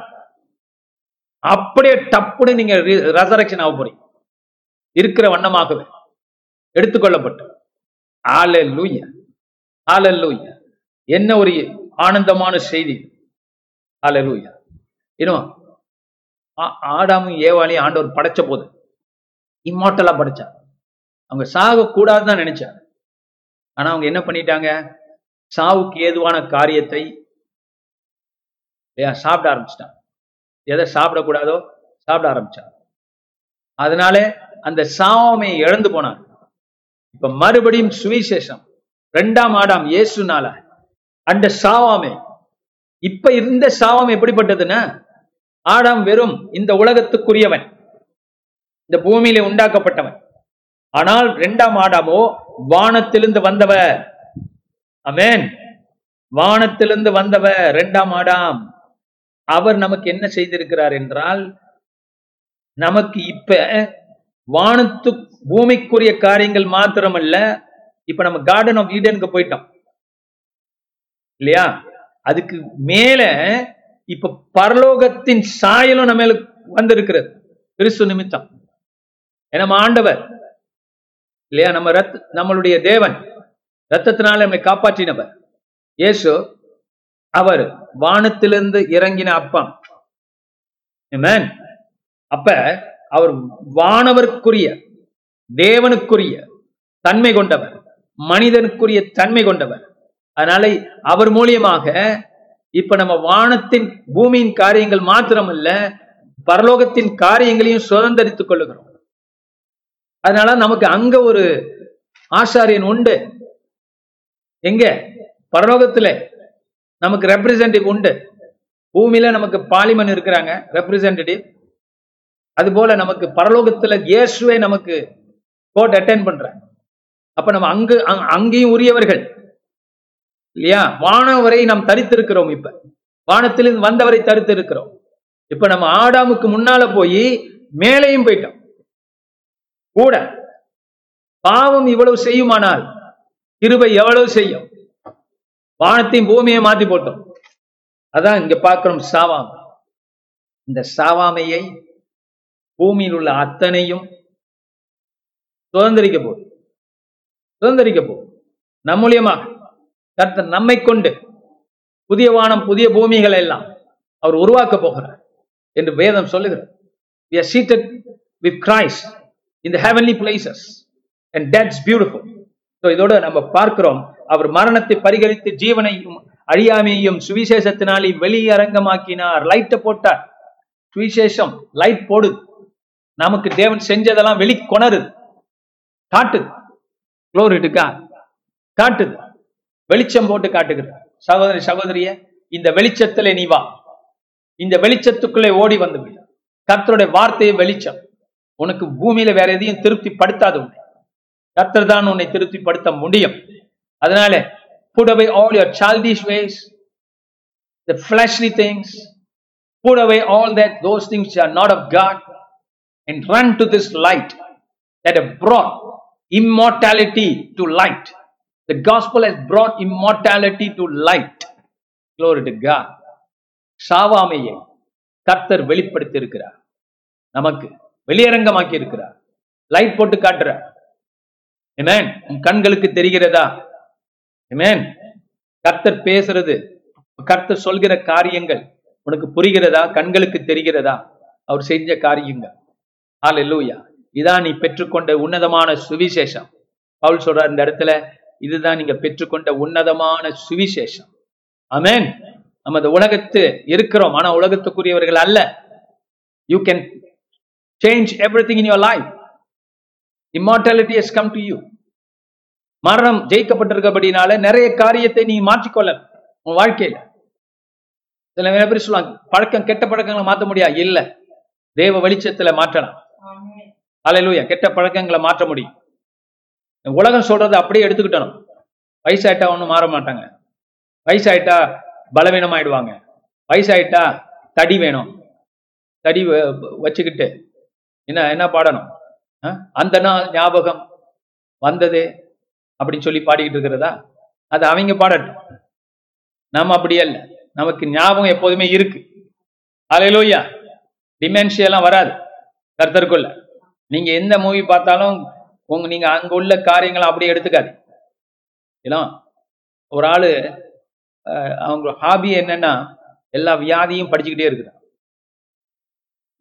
அப்படியே டப்புன்னு நீங்க ரெசரக்ஷன் ஆக போறீங்க. இருக்கிற வண்ணமாகவே எடுத்துக்கொள்ளப்பட்டு. ஆல லூய ஆல லூய என்ன ஒரு ஆனந்தமான செய்தி? ஆல லூய இன்னும் ஆடாமும் ஏவாளையும் ஆண்டவர் படைச்ச போது இம்மாட்டலா படைச்சா அவங்க சாக கூடாதுன்னு நினைச்சா ஆனா அவங்க என்ன பண்ணிட்டாங்க? சாவுக்கு ஏதுவான காரியத்தை சாப்பிட ஆரம்பிச்சிட்டான். எதை சாப்பிடக்கூடாதோ சாப்பிட ஆரம்பிச்சான். அதனால அந்த சாவாமை இழந்து போனாங்க இப்ப மறுபடியும் சுவிசேஷம். ரெண்டாம் ஆடாம் இயேசுனால அந்த சாவாமை இப்ப இருந்த சாவம் எப்படிப்பட்டதுன்னா ஆடாம் வெறும் இந்த உலகத்துக்குரியவன் இந்த பூமியில உண்டாக்கப்பட்டவன். ஆனால் இரண்டாம் ஆடாமோ வானத்திலிருந்து வந்தவ அமேன் வானத்திலிருந்து வந்தவ இரண்டாம் ஆடாம். அவர் நமக்கு என்ன செய்திருக்கிறார் என்றால் நமக்கு இப்ப வானத்து பூமிக்குரிய காரியங்கள் மாத்திரமல்ல இப்ப நம்ம கார்டன் ஆஃப் ஈடனுக்கு போயிட்டோம். இல்லையா? அதுக்கு மேல இப்ப பரலோகத்தின் சாயலும் நம்ம வந்திருக்கிறது. கிறிஸ்து நிமித்தம். ஏன்னா நம்ம ஆண்டவர். இல்லையா? நம்ம ரத் நம்மளுடைய தேவன். ரத்தத்தினால நம்மை காப்பாற்றினவர். இயேசு அவர் வானத்திலிருந்து இறங்கின அப்பம். அப்ப அவர் வானவருக்குரிய தேவனுக்குரிய தன்மை கொண்டவர் மனிதனுக்குரிய தன்மை கொண்டவர். அதனால அவர் மூலியமாக இப்ப நம்ம வானத்தின் பூமியின் காரியங்கள் மாத்திரமல்ல பரலோகத்தின் காரியங்களையும் சுதந்திரித்துக் கொள்ளுகிறோம். அதனால நமக்கு அங்க ஒரு ஆசாரியன் உண்டு. எங்க? பரலோகத்துல. நமக்கு ரெப்ரசன்டேட்டிவ் உண்டு. பூமியில நமக்கு பாலிமன் இருக்கிறாங்க ரெப்ரசன்டேட்டிவ் அது போல நமக்கு பரலோகத்துல இயேசுவே நமக்கு கோர்ட் அட்டென்ட் பண்றாங்க அப்ப நம்ம அங்கு அங்கேயும் உரியவர்கள். இல்லையா? வானவரை நாம் தரித்திருக்கிறோம் இப்ப. வானத்திலிருந்து வந்தவரை தரித்திருக்கிறோம். இப்ப நம்ம ஆடாமுக்கு முன்னால போய் மேலேயும் போயிட்டோம். கூட. பாவம் இவ்வளவு செய்யுமானால் கிருபை எவ்வளவு செய்யும்? வானத்தையும் பூமியை மாத்தி போட்டோம். அதான் இங்க பார்க்கிறோம் சாவாமை. இந்த சாவாமையை பூமியில் உள்ள அத்தனையும் சுதந்திரிக்க போகுது. சுதந்திரிக்க போகுது. நம் கர்த்தர் நம்மை கொண்டு புதிய வானம் புதிய பூமிகளை எல்லாம் அவர் உருவாக்க போகிறார் என்று வேதம் சொல்லுகிறார் we are seated with Christ in the heavenly places and that's beautiful. So இதோட நம்ம பார்க்கிறோம் அவர் மரணத்தை பரிகரித்து ஜீவனையும் அழியாமையையும் சுவிசேஷத்தினாலே வெளியரங்கமாக்கினார் லைட்டை போட்டார். சுவிசேஷம் லைட் போடுது நமக்கு தேவன் செஞ்சதெல்லாம் வெளி கொணருது காட்டுது குளோரிட்டுக்கா காட்டுது வெளிச்சம் போட்டு காட்டுகிறது சகோதரி சகோதரிய இந்த வெளிச்சத்திலே நீ வா. இந்த வெளிச்சத்துக்குள்ளே ஓடி வந்து கர்த்தருடைய வார்த்தையை வெளிச்சம். உனக்கு பூமியில வேற எதையும் திருப்தி படுத்தாது உன்னை. கர்த்தர் தான் உன்னை திருப்தி படுத்த முடியும். அதனால put away all your saltish ways the fleshly things put away all that those things are not of God and run to this light that brought immortality to light The gospel has brought immortality to light. Glory to God. சாவாமையை கர்த்தர் வெளிப்படுத்தி இருக்கிறார் நமக்கு வெளியரங்கமாக்கி இருக்கிறார் light போட்டு காட்டுற உன் கண்களுக்கு தெரிகிறதா கர்த்தர் பேசுறது கர்த்தர் சொல்கிற காரியங்கள் உனக்கு புரிகிறதா? கண்களுக்கு தெரிகிறதா? அவர் செஞ்ச காரியங்கள். ஹalleluya இதான் நீ பெற்றுக்கொண்ட உன்னதமான சுவிசேஷம். பவுல் சொல்றார் இந்த இடத்துல இதுதான் நீங்க பெற்றுக்கொண்ட உன்னதமான சுவிசேஷம். அமேன் நம்ம இந்த உலகத்து இருக்கிறோம் ஆனா உலகத்துக்குரியவர்கள் அல்ல. You can change every thing in your life immortality has come to you மரணம் ஜெயிக்கப்பட்டிருக்கபடினால நிறைய காரியத்தை நீ மாற்றிக்கொள்ள உன் வாழ்க்கையில. சில நிறைய பேர் சொல்லுவாங்க பழக்கம் கெட்ட பழக்கங்களை மாத்த முடியாது இல்ல. தேவ வெளிச்சத்துல மாற்றலாம் அலையிலூயா கெட்ட பழக்கங்களை மாற்ற முடியும். உலகம் சொல்றதை அப்படியே எடுத்துக்கிட்டணும். வயசாயிட்டா ஒன்றும் மாற மாட்டாங்க. வயசாயிட்டா பலவீனமாயிடுவாங்க. வயசாயிட்டா தடி வேணும். தடி வச்சுக்கிட்டு. என்ன என்ன பாடணும்? அந்த நாள் ஞாபகம் வந்தது அப்படின்னு சொல்லி பாடிக்கிட்டு இருக்கிறதா? அது அவங்க பாடட்டும். நம்ம அப்படி அல்ல. நமக்கு ஞாபகம் எப்போதுமே இருக்கு. அலையிலோயா டிமென்ஷியெல்லாம் வராது. கருத்தருக்குள்ள. நீங்க எந்த மூவி பார்த்தாலும் உங்க நீங்க அங்க உள்ள காரியங்களை அப்படியே எடுத்துக்காது ஏன்னா ஒரு ஆளு அவங்க ஹாபி என்னன்னா எல்லா வியாதியும் படிச்சுக்கிட்டே இருக்கிறான்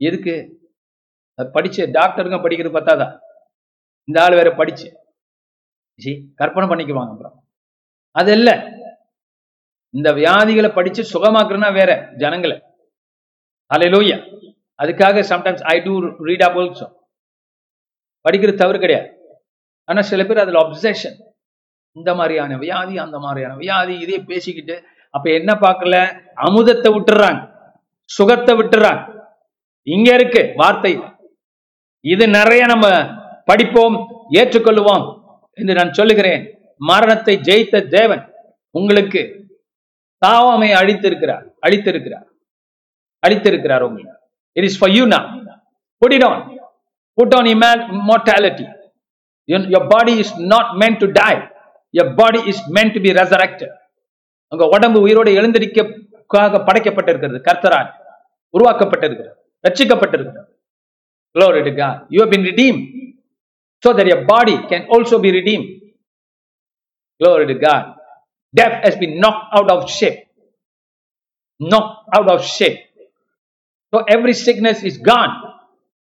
எதுக்கு? படிச்சு டாக்டருங்க படிக்கிறது பார்த்தாதான் இந்த ஆள் வேற படிச்சு. ஜி கற்பனை பண்ணிக்குவாங்க அப்புறம். அது இல்ல. இந்த வியாதிகளை படிச்சு சுகமாக்குறதுனா வேற ஜனங்களை. அலையிலோயா அதுக்காக sometimes I do read up also படிக்கிறது தவறு கிடையாது. ஆனா சில பேர் அதுல அப்சஷன் இந்த மாதிரியான வியாதி அந்த மாதிரியான வியாதி இதே பேசிக்கிட்டு அப்ப என்ன பார்க்கல? அமுதத்தை விட்டுறாங்க. சுகத்தை விட்டுறாங்க. இங்க இருக்கு வார்த்தை இது நிறைய நம்ம படிப்போம் ஏற்றுக்கொள்ளுவோம். என்று நான் சொல்லுகிறேன். மரணத்தை ஜெயித்த தேவன் உங்களுக்கு தாவாமை அழித்திருக்கிறார். அழித்திருக்கிறார். அழித்திருக்கிறார் உங்களை. இட் இஸ் ஃபார் யூ நா put it on put on immortality. Your, your body is not meant to die. Your body is meant to be உங்க உடம்பு உயிரோடு எழுந்திருக்காக படைக்கப்பட்டிருக்கிறது. கர்த்தரால் உருவாக்கப்பட்டிருக்கிறது. ரட்சிக்கப்பட்டிருக்கிறது. You have been redeem so that your body can also be redeemed. Glory to God. Death has been knocked out of shape. Knocked out of shape. So every sickness is gone,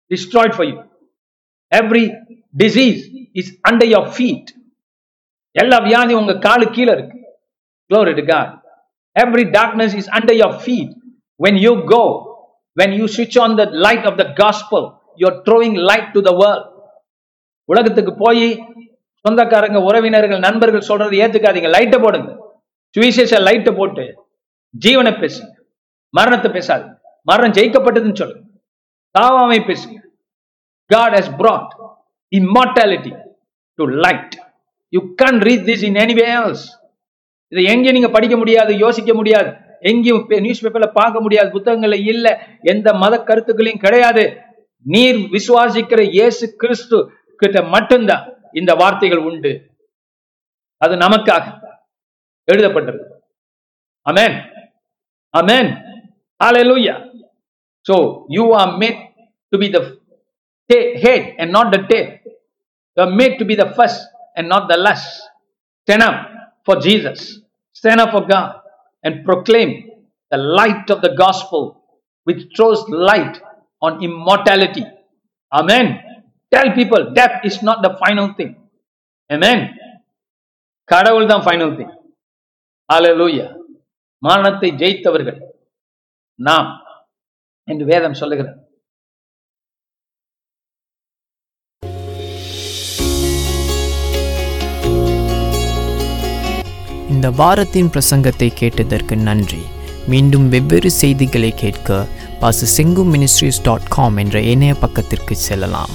destroyed for you. Every disease is under your feet. எல்லா வியாதியும் உங்க காலு கீழே இருக்கு Glory to God. Every darkness is under your feet. When you go, when you switch on the light of the gospel, you're throwing light to the world. உலகத்துக்கு போய் சொந்தக்காரங்க உறவினர்கள் நண்பர்கள் சொல்றது ஏத்துக்காதீங்க. லைட்டை போடுங்க. சுவிசேஷ லைட்டை போட்டு ஜீவனை பேசுங்க. மரணத்தை பேசாது மரணம் ஜெயிக்கப்பட்டதுன்னு சொல்லுங்க. தாவாமை பேசுங்க. God has brought immortality to light you can reach this in anyway else இதை எங்கேயும் நீங்க படிக்க முடியாது யோசிக்க முடியாது எங்கேயும் நியூஸ் பேப்பர்ல பார்க்க முடியாது புத்தகங்கள்ல இல்ல. எந்த மத கருத்துக்களையும் கிடையாது. நீர் விசுவாசிக்கிற இயேசு கிறிஸ்து கிட்ட மட்டும்தான் இந்த வார்த்தைகள் உண்டு அது நமக்காக எழுதப்பட்டிருக்கு அமேன் அமேன் ஹalleluya so you are made to be the ta- head and not the tail you are made to be the first and not the last stand up for jesus stand up for god and proclaim the light of the gospel which throws light on immortality amen tell people death is not the final thing கடவுள் தான் final thing ஹalleluya மரணத்தை ஜெயித்தவர்கள் நாம் என்று வேதம் சொல்லுகிறது. இந்த வாரத்தின் பிரசங்கத்தை கேட்டதற்கு நன்றி. மீண்டும் வெவ்வேறு செய்திகளை கேட்க பாச செங்கு மினிஸ்ட்ரிஸ் டாட் காம் என்ற இணைய பக்கத்திற்கு செல்லலாம்.